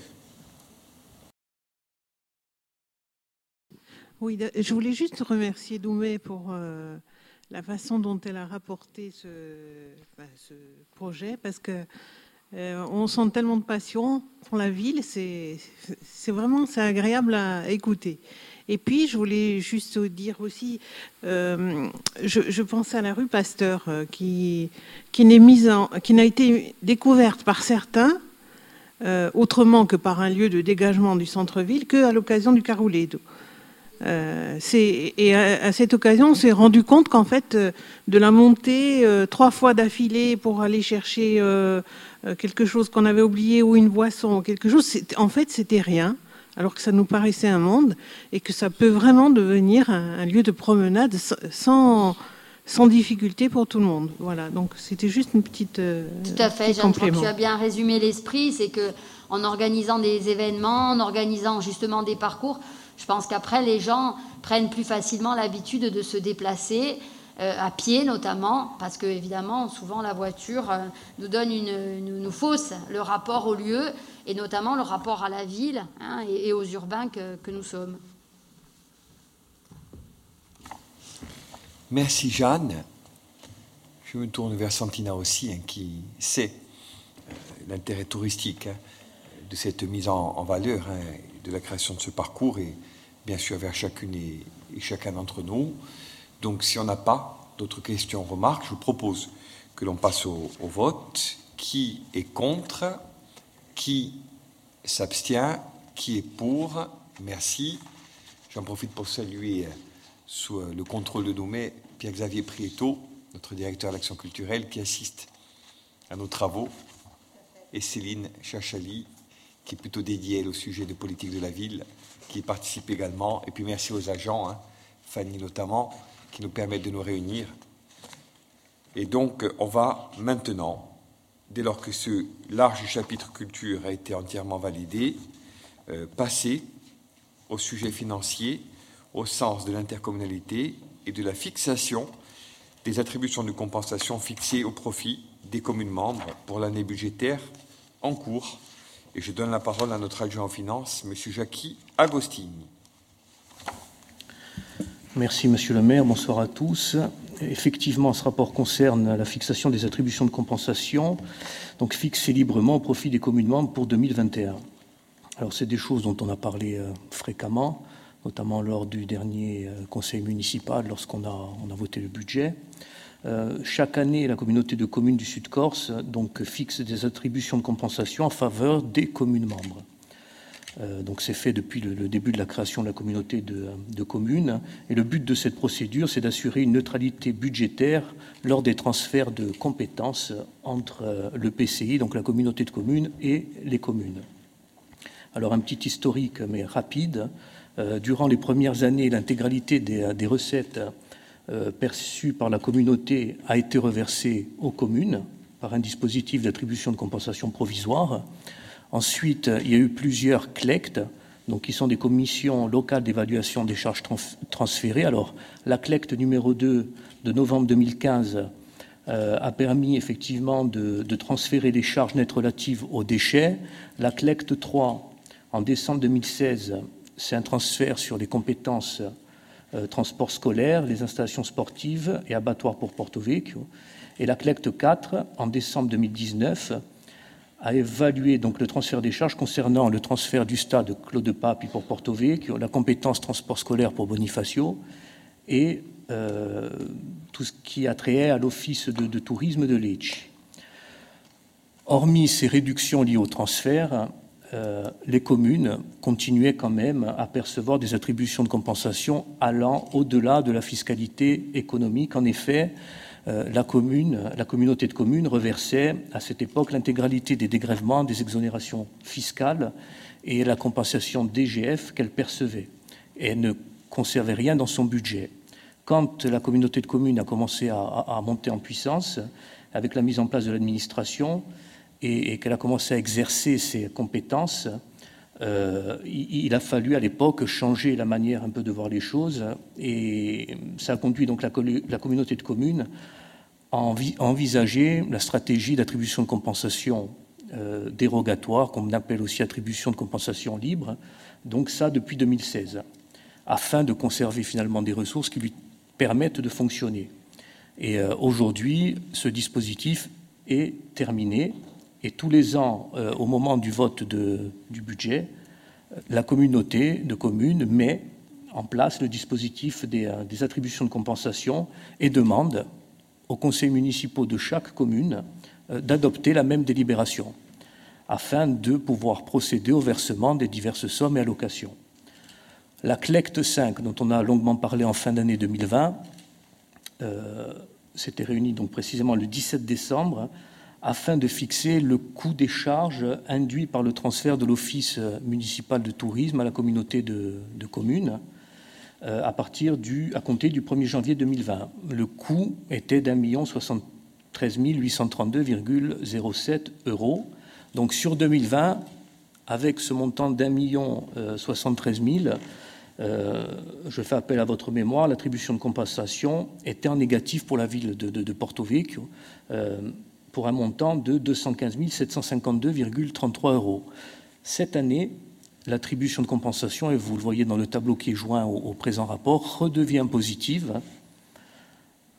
H: Oui, je voulais juste remercier Doumé pour euh, la façon dont elle a rapporté ce, projet, parce que euh, on sent tellement de passion pour la ville, c'est vraiment agréable à écouter. Et puis, je voulais juste dire aussi, euh, je, je, pensais à la rue Pasteur, euh, qui, qui n'a été découverte par certains, euh, autrement que par un lieu de dégagement du centre-ville, qu'à l'occasion du Carouledo. Euh, et à, à, cette occasion, on s'est rendu compte qu'en fait, de la montée trois fois d'affilée pour aller chercher quelque chose qu'on avait oublié ou une boisson, quelque chose, en fait, c'était rien alors que ça nous paraissait un monde, et que ça peut vraiment devenir un, lieu de promenade sans, sans difficulté pour tout le monde. Voilà, donc c'était juste une petite.
C: Euh, tout à fait, Jeanne, tu as bien résumé l'esprit, c'est que en organisant des événements, en organisant justement des parcours, je pense qu'après les gens prennent plus facilement l'habitude de se déplacer. Euh, à pied notamment, parce que évidemment, souvent la voiture euh, nous donne une, fausse le rapport au lieu, et notamment le rapport à la ville hein, et, aux urbains que, nous sommes.
A: Merci Jeanne. Je me tourne vers Santina aussi, hein, qui sait euh, l'intérêt touristique hein, de cette mise en, valeur, de la création de ce parcours, bien sûr vers chacune et, chacun d'entre nous. Donc si on n'a pas d'autres questions, remarques, je vous propose que l'on passe au vote. Qui est contre? Qui s'abstient? Qui est pour? Merci. J'en profite pour saluer, euh, sous euh, le contrôle de Domé, Pierre-Xavier Prieto, notre directeur de l'action culturelle, qui assiste à nos travaux, et Céline Chachali, qui est plutôt dédiée au sujet de politique de la ville, qui participe également. Et puis merci aux agents, hein, Fanny notamment, qui nous permettent de nous réunir. Et donc, on va maintenant dès lors que ce large chapitre culture a été entièrement validé, euh, passer au sujet financier au sens de l'intercommunalité et de la fixation des attributions de compensation fixées au profit des communes membres pour l'année budgétaire en cours. Et je donne la parole à notre adjoint aux finances, M. Jackie Agostini.
I: Merci, Monsieur le maire. Bonsoir à tous. Effectivement, ce rapport concerne la fixation des attributions de compensation, donc fixées librement au profit des communes membres pour 2021. Alors, c'est des choses dont on a parlé euh, fréquemment, notamment lors du dernier euh, conseil municipal, lorsqu'on a, voté le budget. chaque année, la communauté de communes du Sud-Corse fixe des attributions de compensation en faveur des communes membres. Euh, donc c'est fait depuis le, début de la création de la communauté de, communes. Et le but de cette procédure, c'est d'assurer une neutralité budgétaire lors des transferts de compétences entre euh, le PCI, donc la communauté de communes, et les communes. Alors un petit historique, mais rapide. Euh, durant les premières années, l'intégralité des, recettes perçues par la communauté a été reversée aux communes par un dispositif d'attribution de compensation provisoire. Ensuite, il y a eu plusieurs CLECT, donc qui sont des commissions locales d'évaluation des charges transférées. Alors, la CLECT numéro 2 de novembre 2015 euh, a permis effectivement de, transférer les charges nettes relatives aux déchets. La CLECT 3, en décembre 2016, c'est un transfert sur les compétences euh, transport scolaire, les installations sportives et abattoirs pour Porto Vecchio. Et la CLECT 4, en décembre 2019, a évalué donc le transfert des charges concernant le transfert du stade Claude Pape pour Porto Vecchio, la compétence transport scolaire pour Bonifacio et euh, tout ce qui a trait à l'office de, tourisme de Lecce. Hormis ces réductions liées au transfert, euh, les communes continuaient quand même à percevoir des attributions de compensation allant au-delà de la fiscalité économique. En effet, la commune, la communauté de communes reversait à cette époque l'intégralité des dégrèvements, des exonérations fiscales et la compensation DGF qu'elle percevait. Et elle ne conservait rien dans son budget. Quand la communauté de communes a commencé à, monter en puissance, avec la mise en place de l'administration, et, qu'elle a commencé à exercer ses compétences, euh, il, a fallu à l'époque changer la manière un peu de voir les choses, et ça a conduit donc la communauté de communes envisager la stratégie d'attribution de compensation euh, dérogatoire, qu'on appelle aussi attribution de compensation libre, donc ça depuis 2016, afin de conserver finalement des ressources qui lui permettent de fonctionner. Et euh, aujourd'hui, ce dispositif est terminé, et tous les ans, euh, au moment du vote du budget, la communauté de communes met en place le dispositif des, des attributions de compensation et demande aux conseils municipaux de chaque commune euh, d'adopter la même délibération afin de pouvoir procéder au versement des diverses sommes et allocations. La CLECT 5, dont on a longuement parlé en fin d'année 2020, euh, s'était réunie donc précisément le 17 décembre afin de fixer le coût des charges induits par le transfert de l'Office municipal de tourisme à la communauté de communes euh, à, partir du, à compter du 1er janvier 2020. Le coût était d'un million 73 832,07 euros. Donc sur 2020, avec ce montant d'un million 73 000, euh, je fais appel à votre mémoire, l'attribution de compensation était en négatif pour la ville de, Porto Vecchio, euh, pour un montant de 215 752,33 euros. Cette année, l'attribution de compensation, et vous le voyez dans le tableau qui est joint au, présent rapport, redevient positive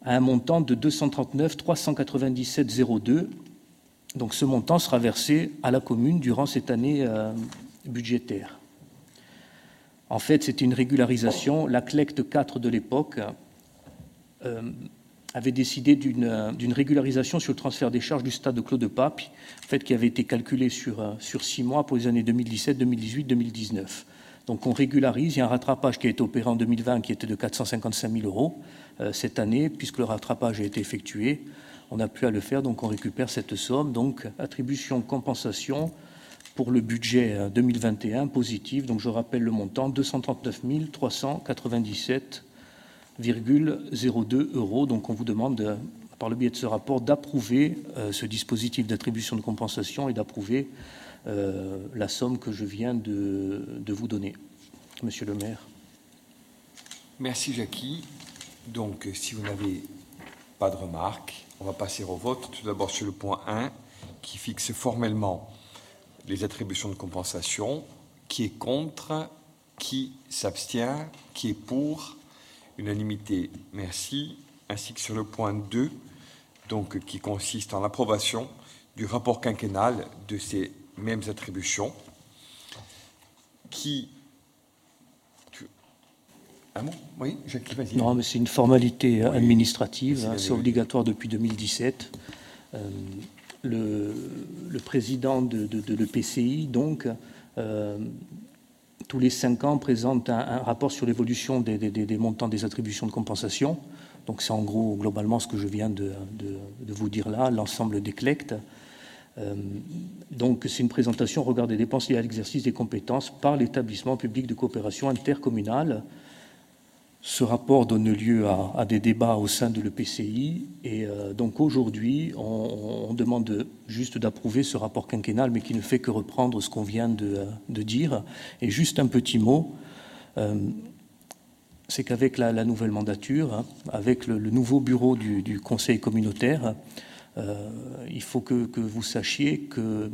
I: à un montant de 239 397,02. Donc ce montant sera versé à la commune durant cette année euh, budgétaire. En fait, c'était une régularisation. La CLECT 4 de l'époque euh, avait décidé euh, d'une régularisation sur le transfert des charges du stade de Claude Pape, fait, qui avait été calculé sur, euh, six mois pour les années 2017, 2018, 2019. Donc on régularise. Il y a un rattrapage qui a été opéré en 2020 qui était de 455 000 euros euh, cette année, puisque le rattrapage a été effectué. On n'a plus à le faire, donc on récupère cette somme. Donc attribution, compensation pour le budget 2021 positif. Donc je rappelle le montant 239 397 0,02 euros. Donc on vous demande, par le biais de ce rapport, d'approuver euh, ce dispositif d'attribution de compensation et d'approuver euh, la somme que je viens de, vous donner. Monsieur le maire.
A: Merci Jackie. Donc si vous n'avez pas de remarques, on va passer au vote. Tout d'abord sur le point 1 qui fixe formellement les attributions de compensation. Qui est contre? Qui s'abstient? Qui est pour? Unanimité, merci. Ainsi que sur le point 2, donc, qui consiste en l'approbation du rapport quinquennal de ces mêmes attributions, qui Un mot? Oui, Jacques, vas-y.
I: Non, mais c'est une formalité administrative, hein, c'est obligatoire depuis 2017. Euh, le, le, président de, de, de l'EPCI, donc, euh, tous les cinq ans, présente un, rapport sur l'évolution des, montants des attributions de compensation. Donc c'est en gros, globalement, ce que je viens de, vous dire là, l'ensemble des. Euh, donc c'est une présentation au regard des dépenses liées à l'exercice des compétences par l'établissement public de coopération intercommunale ce rapport donne lieu à, des débats au sein de l'EPCI et euh, donc aujourd'hui on, demande juste d'approuver ce rapport quinquennal mais qui ne fait que reprendre ce qu'on vient de, dire. Et juste un petit mot, euh, c'est qu'avec la, nouvelle mandature, hein, avec le, nouveau bureau du, Conseil communautaire, euh, il faut que, vous sachiez que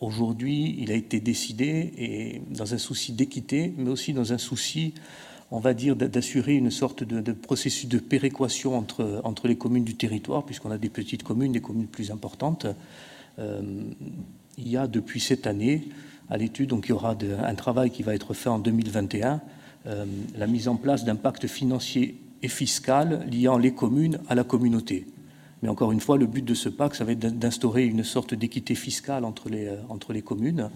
I: aujourd'hui il a été décidé et dans un souci d'équité mais aussi dans un souci on va dire, d'assurer une sorte de, processus de péréquation entre, les communes du territoire, puisqu'on a des petites communes, des communes plus importantes. Euh, il y a depuis cette année, à l'étude, donc il y aura un travail qui va être fait en 2021, euh, la mise en place d'un pacte financier et fiscal liant les communes à la communauté. Mais encore une fois, le but de ce pacte, ça va être d'instaurer une sorte d'équité fiscale entre les, euh, communes,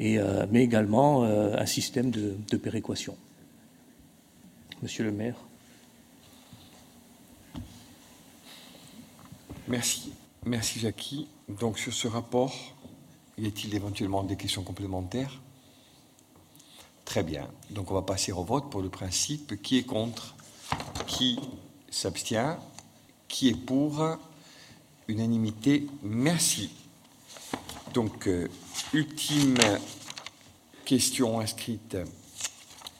I: mais également un système de péréquation. Monsieur le maire.
A: Merci. Merci Jackie. Donc sur ce rapport, y a-t-il éventuellement des questions complémentaires? Très bien. Donc on va passer au vote pour le principe. Qui est contre Qui s'abstient Qui est pour Unanimité. Merci. Donc, euh, ultime question inscrite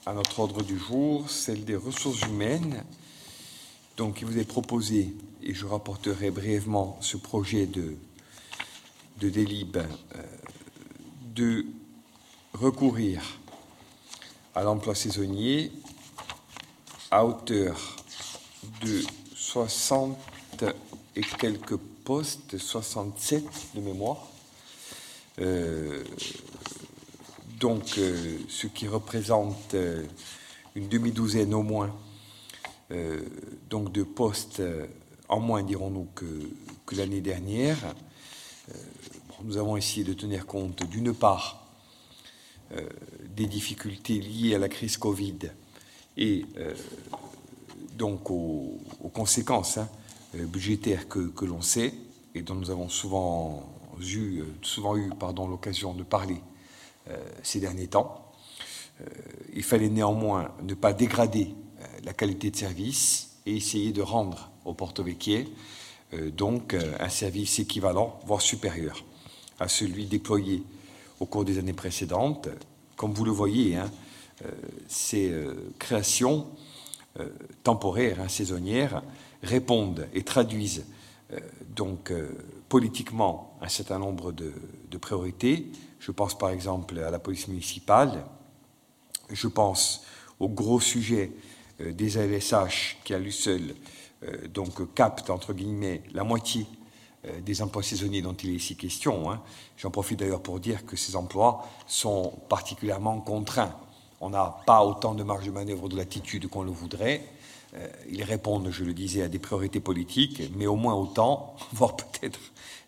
A: à notre ordre du jour, celle des ressources humaines. Donc, il vous est proposé, et je rapporterai brièvement ce projet de, de délib, euh, de recourir à l'emploi saisonnier à hauteur de 60 et quelques postes, 67 de mémoire, euh, donc euh, ce qui représente euh, une demi-douzaine au moins euh, donc de postes en moins, dirons-nous, que, l'année dernière. nous avons essayé de tenir compte, d'une part, des difficultés liées à la crise Covid et donc aux, conséquences hein, budgétaires que, que l'on sait et dont nous avons souvent eu, souvent eu l'occasion de parler ces derniers temps. Euh, il fallait néanmoins ne pas dégrader euh, la qualité de service et essayer de rendre au Porto Vecchie donc un service équivalent, voire supérieur à celui déployé au cours des années précédentes. Comme vous le voyez, hein, ces créations temporaires, hein, saisonnières, répondent et traduisent donc politiquement un certain nombre de priorités je pense par exemple à la police municipale. Je pense au gros sujet euh, des ALSH qui à lui seul euh, donc capte entre guillemets la moitié euh, des emplois saisonniers dont il est ici question. Hein. J'en profite d'ailleurs pour dire que ces emplois sont particulièrement contraints. On n'a pas autant de marge de manœuvre de latitude qu'on le voudrait. Ils répondent, je le disais, à des priorités politiques, mais au moins autant, voire peut-être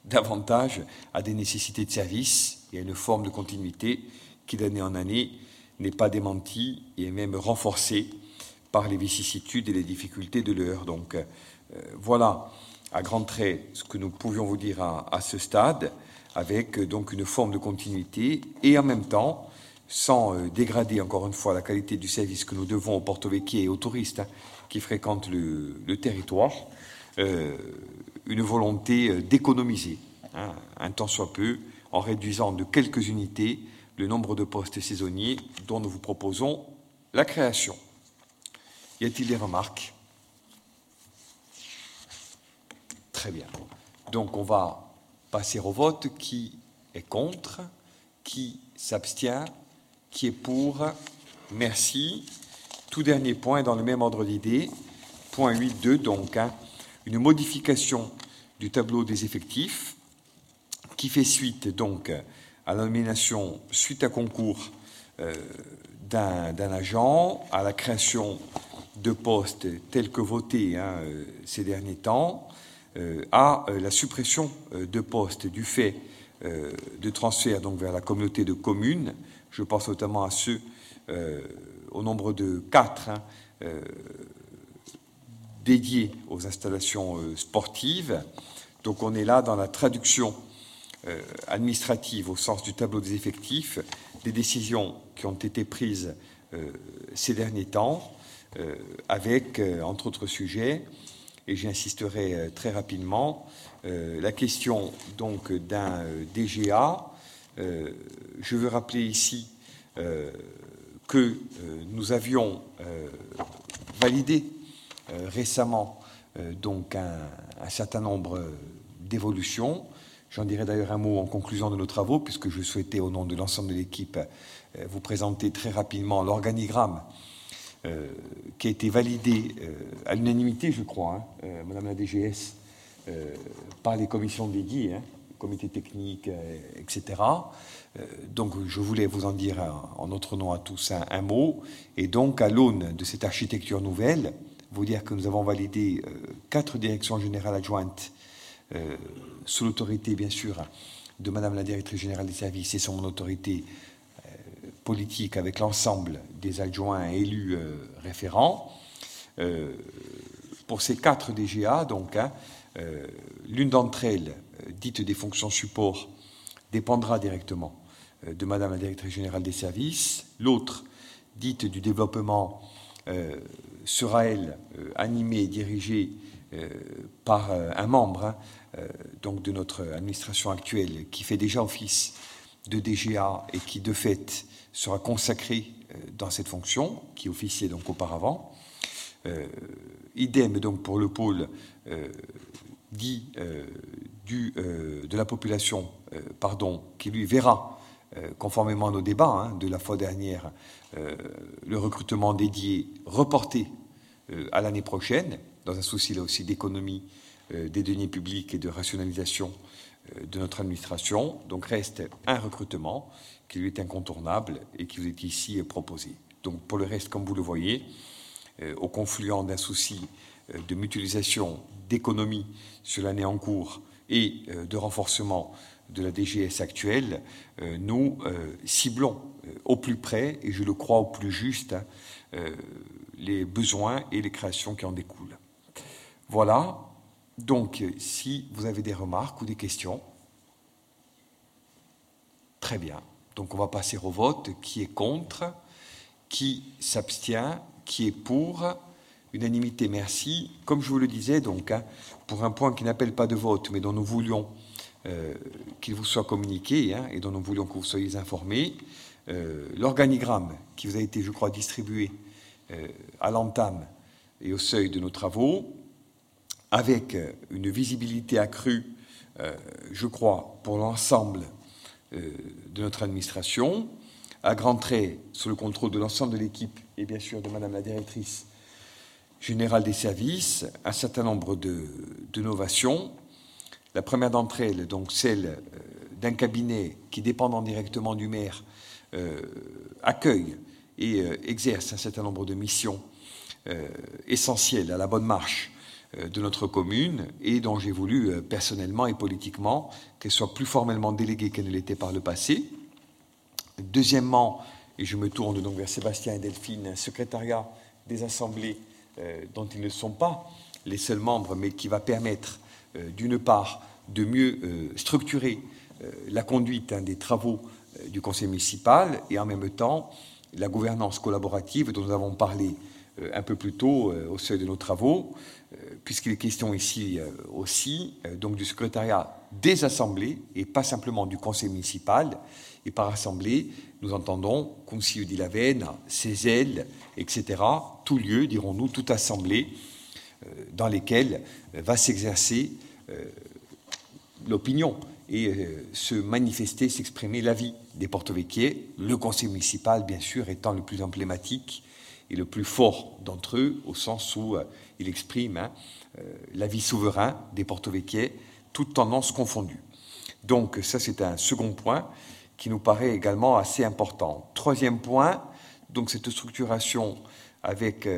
A: davantage, à des nécessités de service y a une forme de continuité qui, d'année en année, n'est pas démentie et est même renforcée par les vicissitudes et les difficultés de l'heure. Donc euh, voilà, à grands traits, ce que nous pouvions vous dire à, ce stade, avec euh, donc une forme de continuité et en même temps, sans euh, dégrader encore une fois la qualité du service que nous devons aux Porto Vecchie et aux touristes hein, qui fréquentent le, territoire, une volonté d'économiser, hein, un temps soit peu, en réduisant de quelques unités le nombre de postes saisonniers dont nous vous proposons la création. Y a-t-il des remarques? Très bien. Donc on va passer au vote. Qui est contre? Qui s'abstient? Qui est pour Merci. Tout dernier point dans le même ordre d'idées. Point 8.2, donc, hein, une modification du tableau des effectifs qui fait suite donc à la nomination suite à concours euh, d'un agent, à la création de postes tels que votés hein, ces derniers temps, à la suppression de postes du fait de transfert donc vers la communauté de communes. Je pense notamment à ceux au nombre de quatre hein, dédiés aux installations sportives. Donc on est là dans la traduction euh, administrative au sens du tableau des effectifs des décisions qui ont été prises euh, ces derniers temps euh, avec, entre autres sujets, et j'insisterai très rapidement, la question donc d'un DGA. Je veux rappeler ici que nous avions validé récemment donc un certain nombre d'évolutions. J'en dirai d'ailleurs un mot en conclusion de nos travaux, puisque je souhaitais, au nom de l'ensemble de l'équipe, euh, vous présenter très rapidement l'organigramme euh, qui a été validé euh, à l'unanimité, je crois, hein, Madame la DGS, par les commissions dédiées, hein, comité technique, etc. donc je voulais vous en dire en notre nom à tous un, mot. Et donc, à l'aune de cette architecture nouvelle, vous dire que nous avons validé quatre directions générales adjointes euh, sous l'autorité, bien sûr, de Madame la Directrice Générale des Services et mon autorité euh, politique avec l'ensemble des adjoints élus euh, référents. pour ces quatre DGA, donc, hein, l'une d'entre elles, dite des fonctions support, dépendra directement de Madame la Directrice Générale des Services. L'autre, dite du développement, sera, elle, animée et dirigée par un membre hein, euh, donc de notre administration actuelle, qui fait déjà office de DGA et qui, de fait, sera consacré euh, dans cette fonction, qui officiait donc auparavant. Euh, idem donc pour le pôle dit du, de la population, pardon, qui lui verra, conformément à nos débats hein, de la fois dernière, le recrutement dédié reporté à l'année prochaine, dans un souci là aussi d'économie euh, des deniers publics et de rationalisation euh, de notre administration. Donc reste un recrutement qui lui est incontournable et qui vous est ici proposé. Donc pour le reste, comme vous le voyez, euh, au confluent d'un souci de mutualisation d'économie sur l'année en cours et de renforcement de la DGS actuelle, nous ciblons au plus près, et je le crois au plus juste, hein, les besoins et les créations qui en découlent. Voilà, donc, si vous avez des remarques ou des questions, très bien. Donc, on va passer au vote. Qui est contre? Qui s'abstient? Qui est pour? Unanimité, merci. Comme je vous le disais, donc, hein, pour un point qui n'appelle pas de vote, mais dont nous voulions euh, qu'il vous soit communiqué hein, et dont nous voulions que vous soyez informés, euh, l'organigramme qui vous a été, je crois, distribué euh, à l'entame et au seuil de nos travaux avec une visibilité accrue, je crois, pour l'ensemble de notre administration, à grands traits, sous le contrôle de l'ensemble de l'équipe et bien sûr de Madame la directrice générale des services, un certain nombre de, novations. La première d'entre elles, donc celle d'un cabinet qui, dépendant directement du maire, accueille et exerce un certain nombre de missions essentielles à la bonne marche euh, de notre commune et dont j'ai voulu euh, personnellement et politiquement qu'elle soit plus formellement déléguée qu'elle ne l'était par le passé. Deuxièmement, et je me tourne donc vers Sébastien et Delphine, secrétariat des assemblées euh, dont ils ne sont pas les seuls membres, mais qui va permettre, d'une part, de mieux structurer la conduite hein, des travaux du conseil municipal et en même temps la gouvernance collaborative dont nous avons parlé un peu plus tôt au seuil de nos travaux, puisqu'il est question ici euh, aussi euh, du secrétariat des assemblées et pas simplement du conseil municipal. Et par assemblée, nous entendons Concile d'Ilavène, Cézelle, etc. Tout lieu, dirons-nous, toute assemblée euh, dans lesquelles va s'exercer l'opinion et se manifester, s'exprimer l'avis des porte-véquiers, le conseil municipal, bien sûr, étant le plus emblématique et le plus fort d'entre eux, au sens où il exprime hein, euh, l'avis souverain des porto-véquiers, toutes tendances confondues. Donc ça, c'est un second point qui nous paraît également assez important. Troisième point, donc cette structuration avec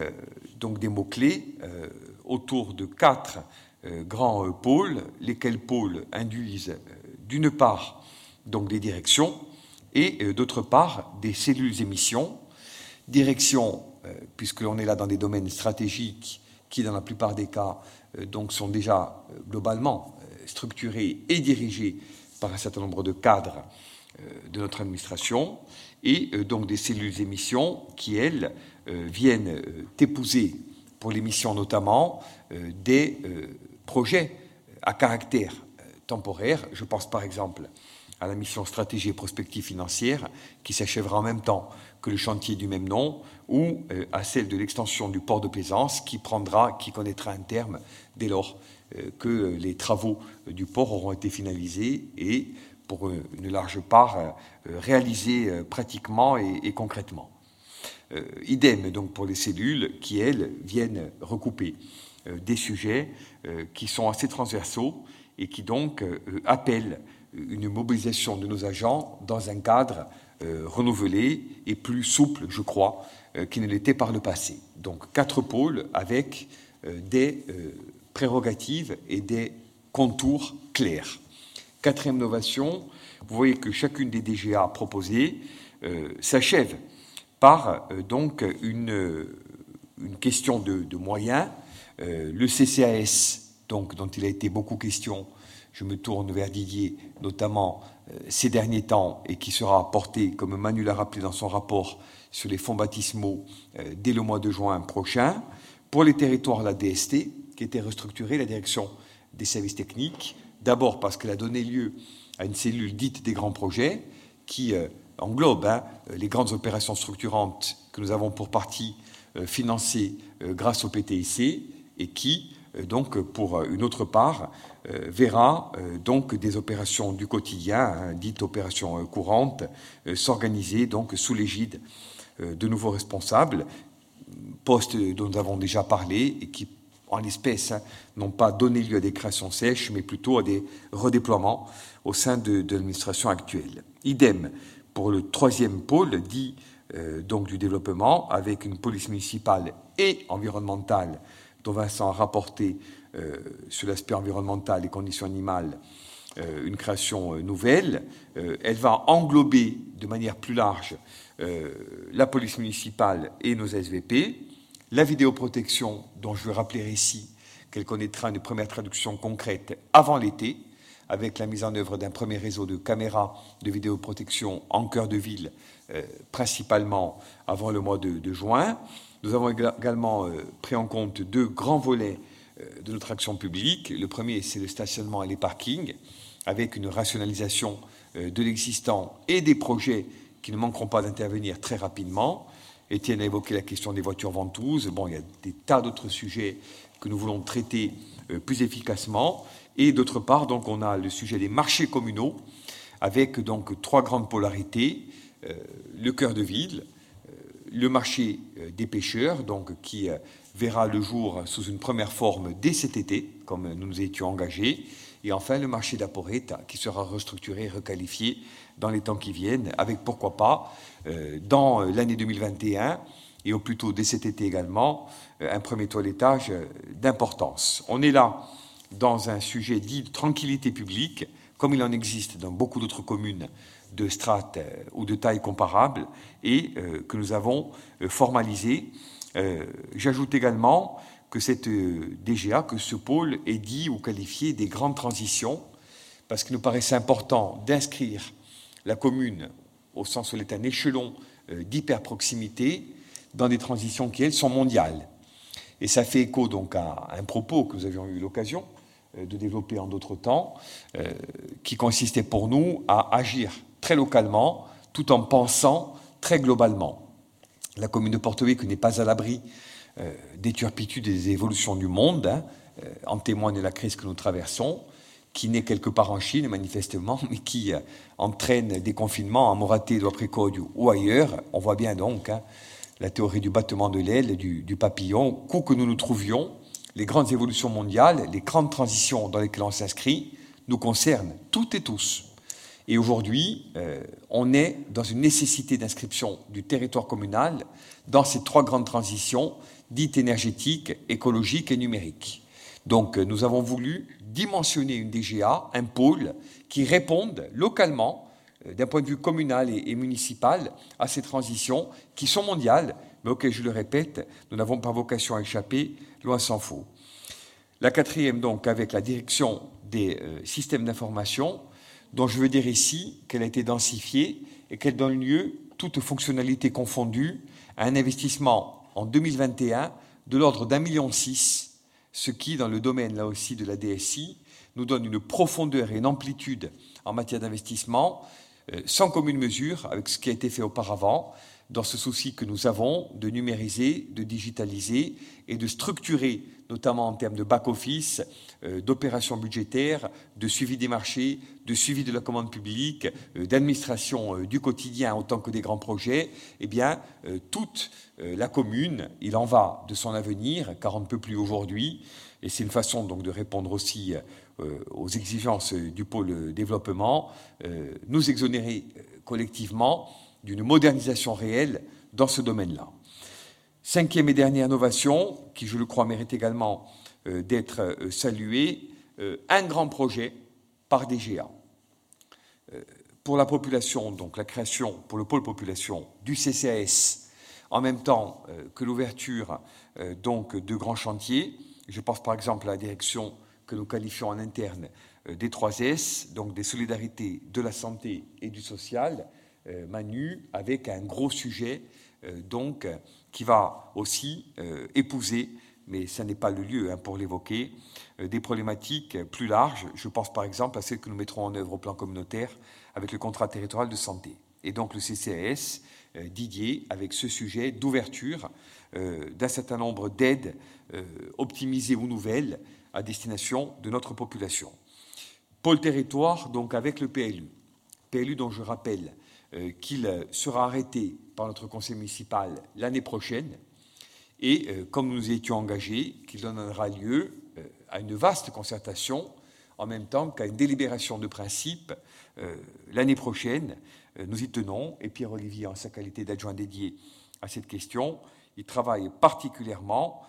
A: donc des mots-clés autour de quatre grands pôles, lesquels pôles induisent d'une part donc des directions et d'autre part des cellules émissions. Direction, puisque l'on est là dans des domaines stratégiques qui, dans la plupart des cas, sont déjà globalement structurés et dirigés par un certain nombre de cadres euh, de notre administration, et euh, donc des cellules émissions qui, elles, euh, viennent épouser, pour l'émission notamment, des projets à caractère temporaire. Je pense par exemple à la mission stratégie et prospective financière qui s'achèvera en même temps que le chantier du même nom, ou à celle de l'extension du port de plaisance qui prendra, qui connaîtra un terme dès lors euh, que les travaux du port auront été finalisés et, pour une large part, euh, réalisés euh, pratiquement et, concrètement. idem donc pour les cellules qui, elles, viennent recouper des sujets qui sont assez transversaux et qui donc appellent une mobilisation de nos agents dans un cadre renouvelé et plus souple, je crois, qu'il ne l'était par le passé. Donc quatre pôles avec des prérogatives et des contours clairs. Quatrième innovation, vous voyez que chacune des DGA proposées euh, s'achève par euh, donc une, une, question de, moyens. Euh, le CCAS, donc, dont il a été beaucoup question, je me tourne vers Didier, notamment ces derniers temps, et qui sera porté, comme Manu l'a rappelé dans son rapport, sur les fonds baptismaux dès le mois de juin prochain. Pour les territoires, la DST, qui était restructurée, la direction des services techniques, d'abord parce qu'elle a donné lieu à une cellule dite des grands projets, qui euh, englobe hein, les grandes opérations structurantes que nous avons pour partie euh, financées euh, grâce au PTIC, et qui, donc, pour une autre part, verra des opérations du quotidien, hein, dites opérations courantes, s'organiser sous l'égide de nouveaux responsables, postes dont nous avons déjà parlé et qui en l'espèce, hein, n'ont pas donné lieu à des créations sèches, mais plutôt à des redéploiements au sein de, l'administration actuelle. Idem pour le troisième pôle, dit euh, donc du développement, avec une police municipale et environnementale, dont Vincent a rapporté euh, sur l'aspect environnemental et conditions animales euh, une création nouvelle. elle va englober de manière plus large la police municipale et nos SVP, la vidéoprotection, dont je veux rappeler ici qu'elle connaîtra une première traduction concrète avant l'été, avec la mise en œuvre d'un premier réseau de caméras de vidéoprotection en cœur de ville, euh, principalement avant le mois de, juin. Nous avons également euh, pris en compte deux grands volets euh, de notre action publique. Le premier, c'est le stationnement et les parkings, avec une rationalisation de l'existant et des projets qui ne manqueront pas d'intervenir très rapidement. Étienne a évoqué la question des voitures ventouses. Bon, il y a des tas d'autres sujets que nous voulons traiter euh, plus efficacement. Et d'autre part, donc, on a le sujet des marchés communaux, avec donc trois grandes polarités euh, le cœur de ville, euh, le marché des pêcheurs, donc qui verra le jour sous une première forme dès cet été, comme nous nous étions engagés, et enfin le marché d'Aporeta, qui sera restructuré et requalifié dans les temps qui viennent, avec pourquoi pas, euh, dans l'année 2021, et au plus tôt dès cet été également, euh, un premier toilettage d'importance. On est là dans un sujet dit de tranquillité publique, comme il en existe dans beaucoup d'autres communes de strates euh, ou de taille comparable, et que nous avons formalisé. J'ajoute également que cette DGA, que ce pôle est dit ou qualifié des grandes transitions, parce qu'il nous paraissait important d'inscrire la commune, au sens où elle est un échelon euh, d'hyper-proximité, dans des transitions qui, elles, sont mondiales. Et ça fait écho donc à un propos que nous avions eu l'occasion euh, de développer en d'autres temps, euh, qui consistait pour nous à agir très localement tout en pensant très globalement. La commune de Porto-Vecchio n'est pas à l'abri des turpitudes et des évolutions du monde, hein, en témoigne la crise que nous traversons qui naît quelque part en Chine, manifestement, mais qui euh, entraîne des confinements à Moraté, Précodio ou ailleurs. On voit bien donc hein, la théorie du battement de l'aile, du, du, papillon. Où que nous nous trouvions, les grandes évolutions mondiales, les grandes transitions dans lesquelles on s'inscrit, nous concernent toutes et tous. Et aujourd'hui, euh, on est dans une nécessité d'inscription du territoire communal dans ces trois grandes transitions dites énergétiques, écologiques et numériques. Donc euh, nous avons voulu dimensionner une DGA, un pôle, qui réponde localement, euh, d'un point de vue communal et, municipal, à ces transitions qui sont mondiales, mais auxquelles, je le répète, nous n'avons pas vocation à échapper, loin s'en faut. La quatrième, donc, avec la direction des euh, systèmes d'information, dont je veux dire ici qu'elle a été densifiée et qu'elle donne lieu, toutes fonctionnalités confondues, à un investissement en 2021 de l'ordre d'un million six, ce qui, dans le domaine là aussi de la DSI, nous donne une profondeur et une amplitude en matière d'investissement euh, sans commune mesure avec ce qui a été fait auparavant, dans ce souci que nous avons de numériser, de digitaliser et de structurer, notamment en termes de back-office, euh, d'opérations budgétaires, de suivi des marchés, de suivi de la commande publique, euh, d'administration euh, du quotidien autant que des grands projets, eh bien, toute la commune, il en va de son avenir, car on ne peut plus aujourd'hui, et c'est une façon donc de répondre aussi aux exigences du pôle développement, nous exonérer collectivement d'une modernisation réelle dans ce domaine-là. Cinquième et dernière innovation, qui je le crois mérite également euh, d'être euh, saluée, euh, un grand projet par DGA. pour la population, donc la création pour le pôle population du CCAS, en même temps que l'ouverture donc de grands chantiers. Je pense par exemple à la direction que nous qualifions en interne des 3S, donc des solidarités de la santé et du social, Manu avec un gros sujet euh, donc qui va aussi euh, épouser, mais ce n'est pas le lieu hein, pour l'évoquer, des problématiques plus larges. Je pense par exemple à celles que nous mettrons en œuvre au plan communautaire avec le contrat territorial de santé. Et donc le CCAS, Didier, avec ce sujet d'ouverture d'un certain nombre d'aides optimisées ou nouvelles à destination de notre population. Pôle territoire, donc avec le PLU. PLU dont je rappelle euh, qu'il sera arrêté par notre conseil municipal l'année prochaine et, euh, comme nous étions engagés, qu'il donnera lieu euh, à une vaste concertation en même temps qu'à une délibération de principe l'année prochaine. Nous y tenons et Pierre-Olivier, en sa qualité d'adjoint dédié à cette question, il travaille particulièrement.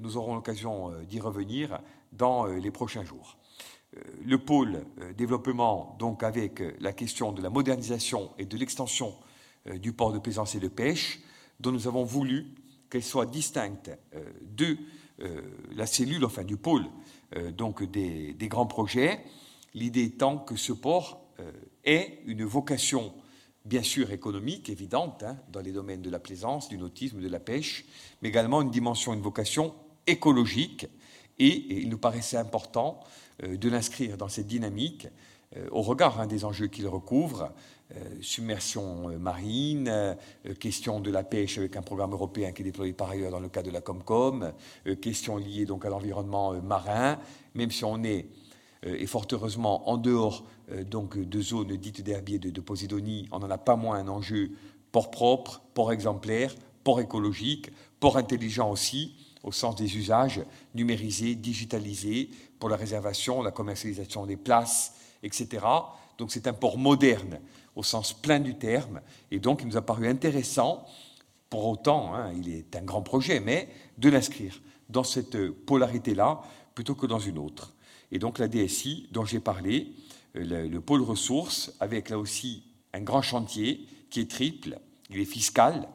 A: Nous aurons l'occasion d'y revenir dans les prochains jours le pôle euh, développement, donc avec euh, la question de la modernisation et de l'extension euh, du port de plaisance et de pêche, dont nous avons voulu qu'elle soit distincte de la cellule, enfin du pôle, donc des, grands projets, l'idée étant que ce port ait une vocation bien sûr économique, évidente, hein, dans les domaines de la plaisance, du nautisme, de la pêche, mais également une dimension, une vocation écologique. et il nous paraissait important de l'inscrire dans cette dynamique euh, au regard hein, des enjeux qu'il recouvre, euh, submersion marine, question de la pêche avec un programme européen qui est déployé par ailleurs dans le cadre de la Comcom, question liée donc à l'environnement marin, même si on est et fort heureusement en dehors donc de zones dites d'herbier de, de Posidonie, on n'en a pas moins un enjeu port propre, port exemplaire, port écologique, port intelligent aussi, au sens des usages numérisés, digitalisés, pour la réservation, la commercialisation des places, etc. Donc c'est un port moderne au sens plein du terme, et donc il nous a paru intéressant, pour autant, hein, il est un grand projet, mais de l'inscrire dans cette polarité-là plutôt que dans une autre. Et donc la DSI dont j'ai parlé, euh, le, le, pôle ressources, avec là aussi un grand chantier qui est triple, il est fiscal,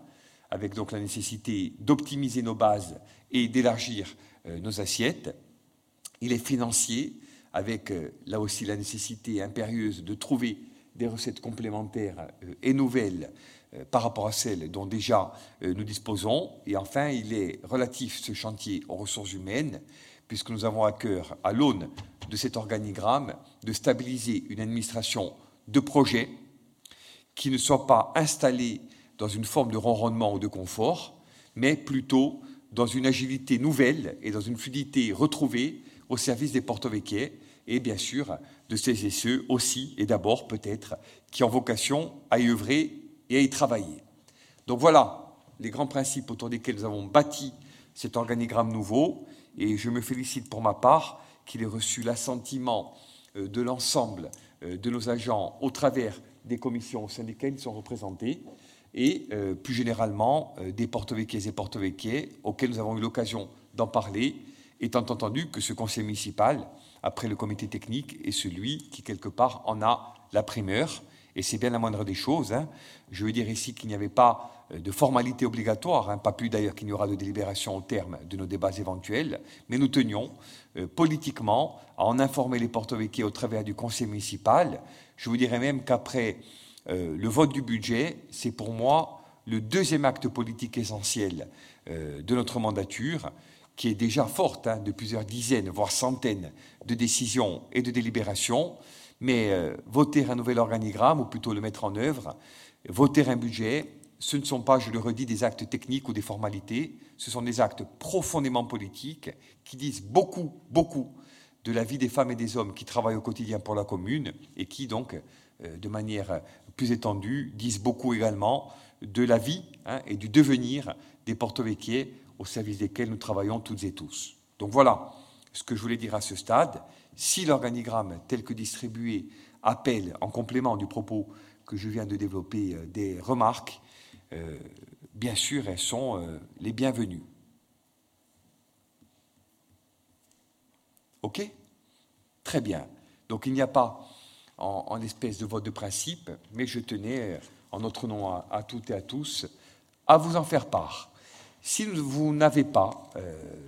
A: avec donc la nécessité d'optimiser nos bases et d'élargir euh, nos assiettes, il est financier, avec euh, là aussi la nécessité impérieuse de trouver des recettes complémentaires euh, et nouvelles par rapport à celles dont déjà nous disposons. Et enfin, il est relatif, ce chantier, aux ressources humaines, puisque nous avons à cœur, à l'aune de cet organigramme, de stabiliser une administration de projet qui ne soit pas installée dans une forme de ronronnement ou de confort, mais plutôt dans une agilité nouvelle et dans une fluidité retrouvée au service des porto et bien sûr de ces et ceux aussi et d'abord peut-être qui ont vocation à y œuvrer et à y travailler. Donc voilà les grands principes autour desquels nous avons bâti cet organigramme nouveau et je me félicite pour ma part qu'il ait reçu l'assentiment euh, de l'ensemble de nos agents au travers des commissions au sein desquelles ils sont représentés et plus généralement des porte-véquiers et porte-véquiers auxquels nous avons eu l'occasion d'en parler, étant entendu que ce conseil municipal, après le comité technique, est celui qui, quelque part, en a la primeur et c'est bien la moindre des choses. Hein. Je veux dire ici qu'il n'y avait pas euh, de formalité obligatoire, hein, pas plus d'ailleurs qu'il n'y aura de délibération au terme de nos débats éventuels, mais nous tenions euh, politiquement à en informer les porto-véquiers au travers du conseil municipal. Je vous dirais même qu'après euh, le vote du budget, c'est pour moi le deuxième acte politique essentiel de notre mandature, qui est déjà forte hein, de plusieurs dizaines, voire centaines de décisions et de délibérations. Mais euh, voter un nouvel organigramme, ou plutôt le mettre en œuvre, voter un budget, ce ne sont pas, je le redis, des actes techniques ou des formalités, ce sont des actes profondément politiques qui disent beaucoup, beaucoup de la vie des femmes et des hommes qui travaillent au quotidien pour la commune et qui, donc, euh, de manière plus étendue, disent beaucoup également de la vie hein, et du devenir des porte-véquiers au service desquels nous travaillons toutes et tous. Donc voilà ce que je voulais dire à ce stade. Si l'organigramme tel que distribué appelle, en complément du propos que je viens de développer, euh, des remarques, euh, bien sûr, elles sont euh, les bienvenues. OK? Très bien. Donc il n'y a pas en, espèce de vote de principe, mais je tenais, en notre nom à, toutes et à tous, à vous en faire part. Si vous n'avez pas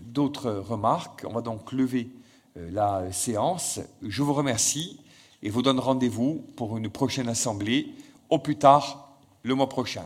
A: d'autres remarques, on va donc lever euh, la séance. Je vous remercie et vous donne rendez-vous pour une prochaine assemblée, au plus tard le mois prochain.